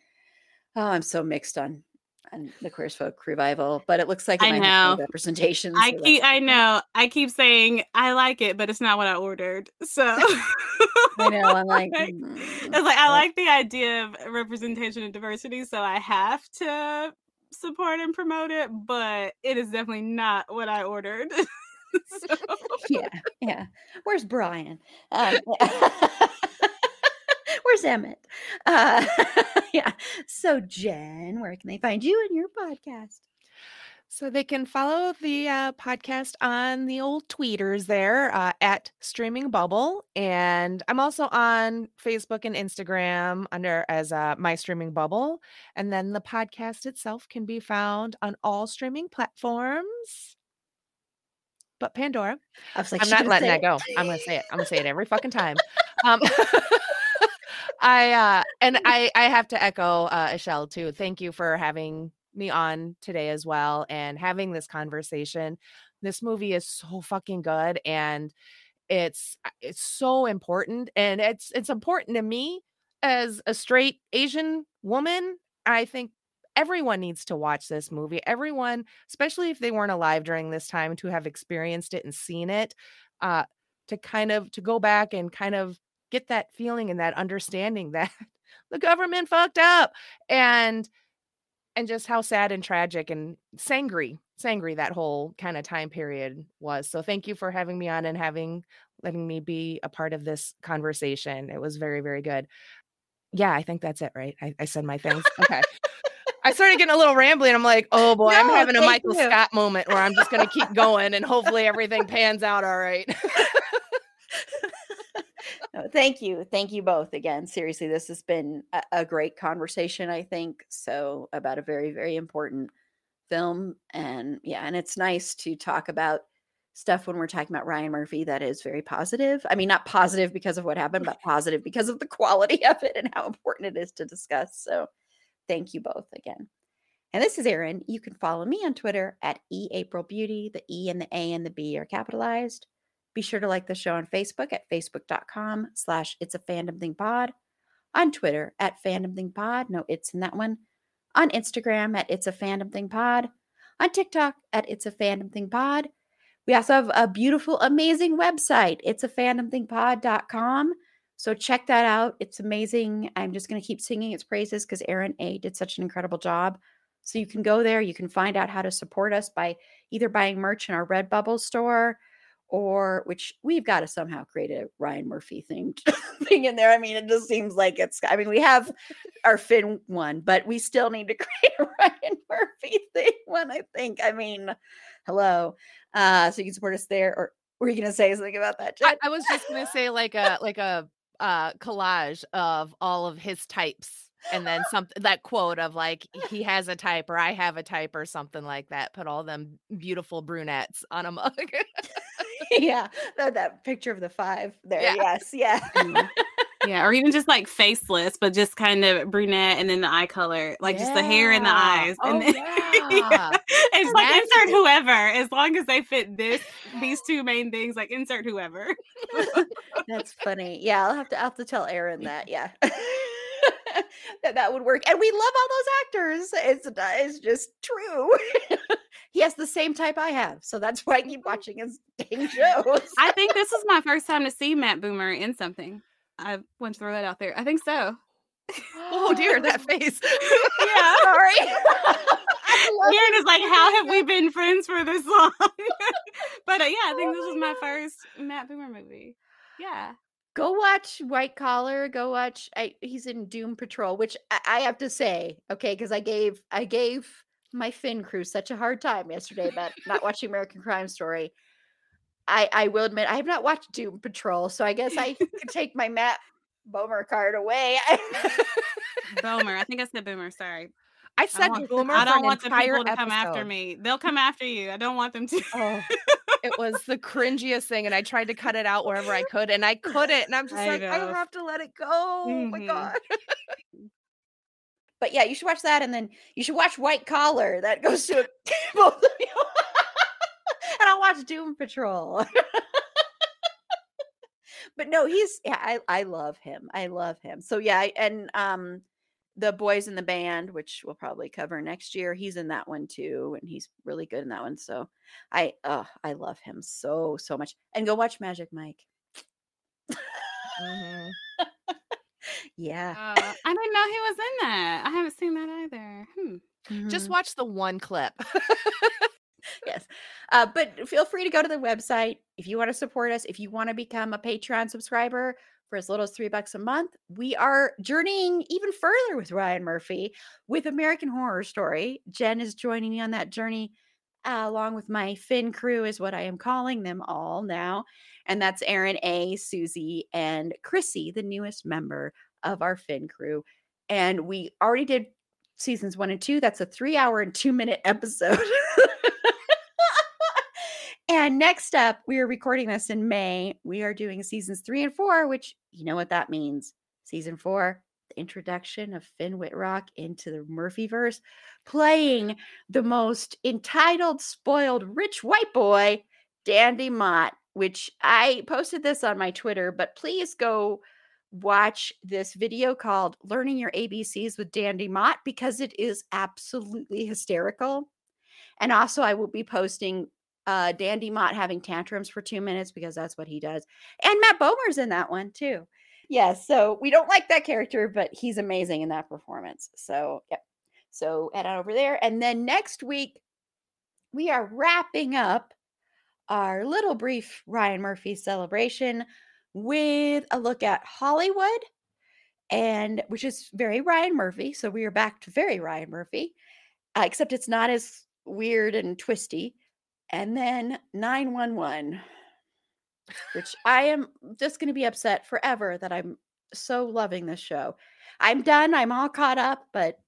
Speaker 1: oh, I'm so mixed on and the queer folk revival, but it looks like
Speaker 3: I know
Speaker 1: representation.
Speaker 3: I keep, I know, I keep saying I like it, but it's not what I ordered. So [laughs]
Speaker 1: I know, I'm like, [laughs]
Speaker 3: mm, it's like I like the idea of representation and diversity, so I have to support and promote it, but it is definitely not what I ordered. [laughs] [laughs] so. [laughs]
Speaker 1: Yeah, yeah. Where's Brian? Um, [laughs] where's Emmett? Uh, yeah. So, Jen, where can they find you and your podcast?
Speaker 2: So they can follow the uh, podcast on the old tweeters there uh, at Streaming Bubble, and I'm also on Facebook and Instagram under as uh, My Streaming Bubble, and then the podcast itself can be found on all streaming platforms. But Pandora,
Speaker 1: I was like,
Speaker 2: I'm not letting that
Speaker 1: it?"
Speaker 2: go. I'm gonna say it. I'm gonna say it every fucking time. Um, [laughs] I uh and [laughs] I I have to echo uh Michelle too. Thank you for having me on today as well and having this conversation. This movie is so fucking good and it's uh, it's so important and it's it's important to me as a straight Asian woman. I think everyone needs to watch this movie. Everyone, especially if they weren't alive during this time to have experienced it and seen it, uh to kind of to go back and kind of get that feeling and that understanding that [laughs] the government fucked up and and just how sad and tragic and sangry sangry that whole kind of time period was. So thank you for having me on and having letting me be a part of this conversation. It was very very good. Yeah i think that's it right? I, I said my things. [laughs] Okay i started getting a little rambling i'm like oh boy i'm having a michael
Speaker 1: you.
Speaker 2: scott moment where i'm just going to keep [laughs] going and hopefully everything pans out all right [laughs]
Speaker 1: No, thank you. Thank you both again. Seriously, this has been a, a great conversation, I think. So, about a very, very important film. And yeah, and it's nice to talk about stuff when we're talking about Ryan Murphy that is very positive. I mean, not positive because of what happened, but positive because of the quality of it and how important it is to discuss. So, thank you both again. And this is Erin. You can follow me on Twitter at eAprilBeauty. The E and the A and the B are capitalized. Be sure to like the show on Facebook at facebook.com slash it's a fandom thing pod. On Twitter at fandom thing pod. No, it's in that one. On Instagram at it's a fandom thing pod. On TikTok at it's a fandom thing pod. We also have a beautiful, amazing website. It's a fandom thing pod.com. So check that out. It's amazing. I'm just going to keep singing its praises because Aaron A did such an incredible job. So you can go there. You can find out how to support us by either buying merch in our Redbubble store or which we've got to somehow create a Ryan Murphy themed [laughs] thing in there. I mean, it just seems like it's, I mean, we have our Finn one, but we still need to [laughs] create a Ryan Murphy thing one, I think. I mean, hello. Uh, so you can support us there. Or were you going to say something about that,
Speaker 2: I, I was just gonna say like a like a uh collage of all of his types and then something that quote of like he has a type or I have a type or something like that. Put all them beautiful brunettes on a [laughs] mug. [laughs]
Speaker 1: yeah, that, that picture of the five there.
Speaker 2: Yeah.
Speaker 1: Yes, yeah.
Speaker 2: Mhm.
Speaker 3: Yeah, or even just like faceless, but just kind of brunette and then the eye color, like just the hair and the eyes.
Speaker 2: Oh,
Speaker 3: And then, [laughs]
Speaker 2: yeah.
Speaker 3: It's like insert whoever, as long as they fit this these [laughs] two main things, like insert whoever. [laughs]
Speaker 1: That's funny. Yeah, I'll have to I'll have to tell Aaron that. Yeah. that that would work. And we love all those actors. It's uh, it's just true. he has the same type I have. So that's why I keep watching his dang shows.
Speaker 3: I think this is my first time to see Matt Boomer in something. I want to throw that out there. I think so.
Speaker 2: Oh dear, that [laughs] face.
Speaker 3: Yeah. [laughs]
Speaker 1: Sorry. [laughs]
Speaker 3: Erin is like, how have we been friends for this long? but uh, yeah, I think this was my first Matt Boomer movie. Yeah.
Speaker 1: go watch White Collar. Go watch. I, he's in Doom Patrol, which I, I have to say, okay, because I gave I gave my Finn crew such a hard time yesterday about not watching American Crime Story. I I will admit I have not watched Doom Patrol, so I guess I could [laughs] take my Matt Bomer card away. [laughs]
Speaker 3: Boomer. I think I said Boomer. Sorry.
Speaker 2: I
Speaker 3: I
Speaker 2: said
Speaker 3: don't want,
Speaker 2: boomer
Speaker 3: I don't
Speaker 2: an
Speaker 3: want the people to come after me. They'll come after you. I don't want them to.
Speaker 2: Oh, [laughs] it was the cringiest thing, and I tried to cut it out wherever I could, and I couldn't. And I'm just
Speaker 3: I
Speaker 2: like, I
Speaker 3: know.
Speaker 2: have to let it go. Oh my
Speaker 3: Mhm.
Speaker 2: god.
Speaker 1: but yeah, you should watch that, and then you should watch White Collar. That goes to both of you. And I'll watch Doom Patrol. [laughs] but no, he's yeah, I I love him. I love him. So yeah, I- and um the boys in the band, which we'll probably cover next year, he's in that one too, and he's really good in that one. So I uh I love him so so much. And go watch Magic Mike.
Speaker 2: Mhm. [laughs]
Speaker 1: Yeah.
Speaker 3: Uh, I didn't know he was in that. I haven't seen that either. Hmm.
Speaker 2: Just
Speaker 1: Mhm.
Speaker 2: watch the one clip. [laughs]
Speaker 1: yes. Uh, but feel free to go to the website if you want to support us. If you want to become a Patreon subscriber for as little as three bucks a month, we are journeying even further with Ryan Murphy with American Horror Story. Jen is joining me on that journey. uh, along with my Finn crew, is what I am calling them all now. And that's Erin A, Susie, and Chrissy, the newest member of our Finn crew. And we already did seasons one and two. That's a three hour and two minute episode. [laughs] and next up, we are recording this in May. We are doing seasons three and four, which you know what that means. Season four, the introduction of Finn Wittrock into the Murphyverse, playing the most entitled, spoiled, rich white boy, Dandy Mott, which I posted this on my Twitter, but please go watch this video called Learning Your ABCs with Dandy Mott because it is absolutely hysterical. And also, I will be posting uh, Dandy Mott having tantrums for two minutes because that's what he does. And Matt Bomer's in that one too. Yes. so we don't like that character, but he's amazing in that performance. So, yep. So head on over there. And then next week, we are wrapping up our little brief Ryan Murphy celebration with a look at Hollywood and which is very Ryan Murphy. So we are back to very Ryan Murphy, uh, except it's not as weird and twisty. And then 911, which I am just going to be upset forever that I'm so loving this show. I'm done. I'm all caught up, but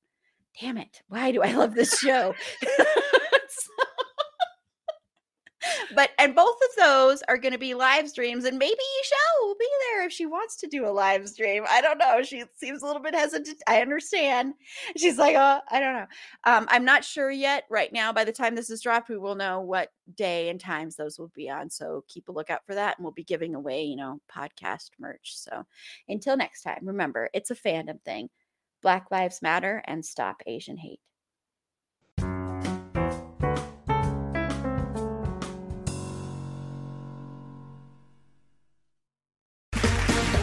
Speaker 1: damn it. Why do I love this show? [laughs] [laughs] but and both of those are going to be live streams and maybe Michelle will be there if she wants to do a live stream. I don't know she seems a little bit hesitant i understand. She's like oh i don't know. Um, i'm not sure yet right now by the time this is dropped we will know what day and times those will be on so keep a lookout for that and we'll be giving away you know podcast merch so until next time remember it's a fandom thing. Black lives matter and stop asian hate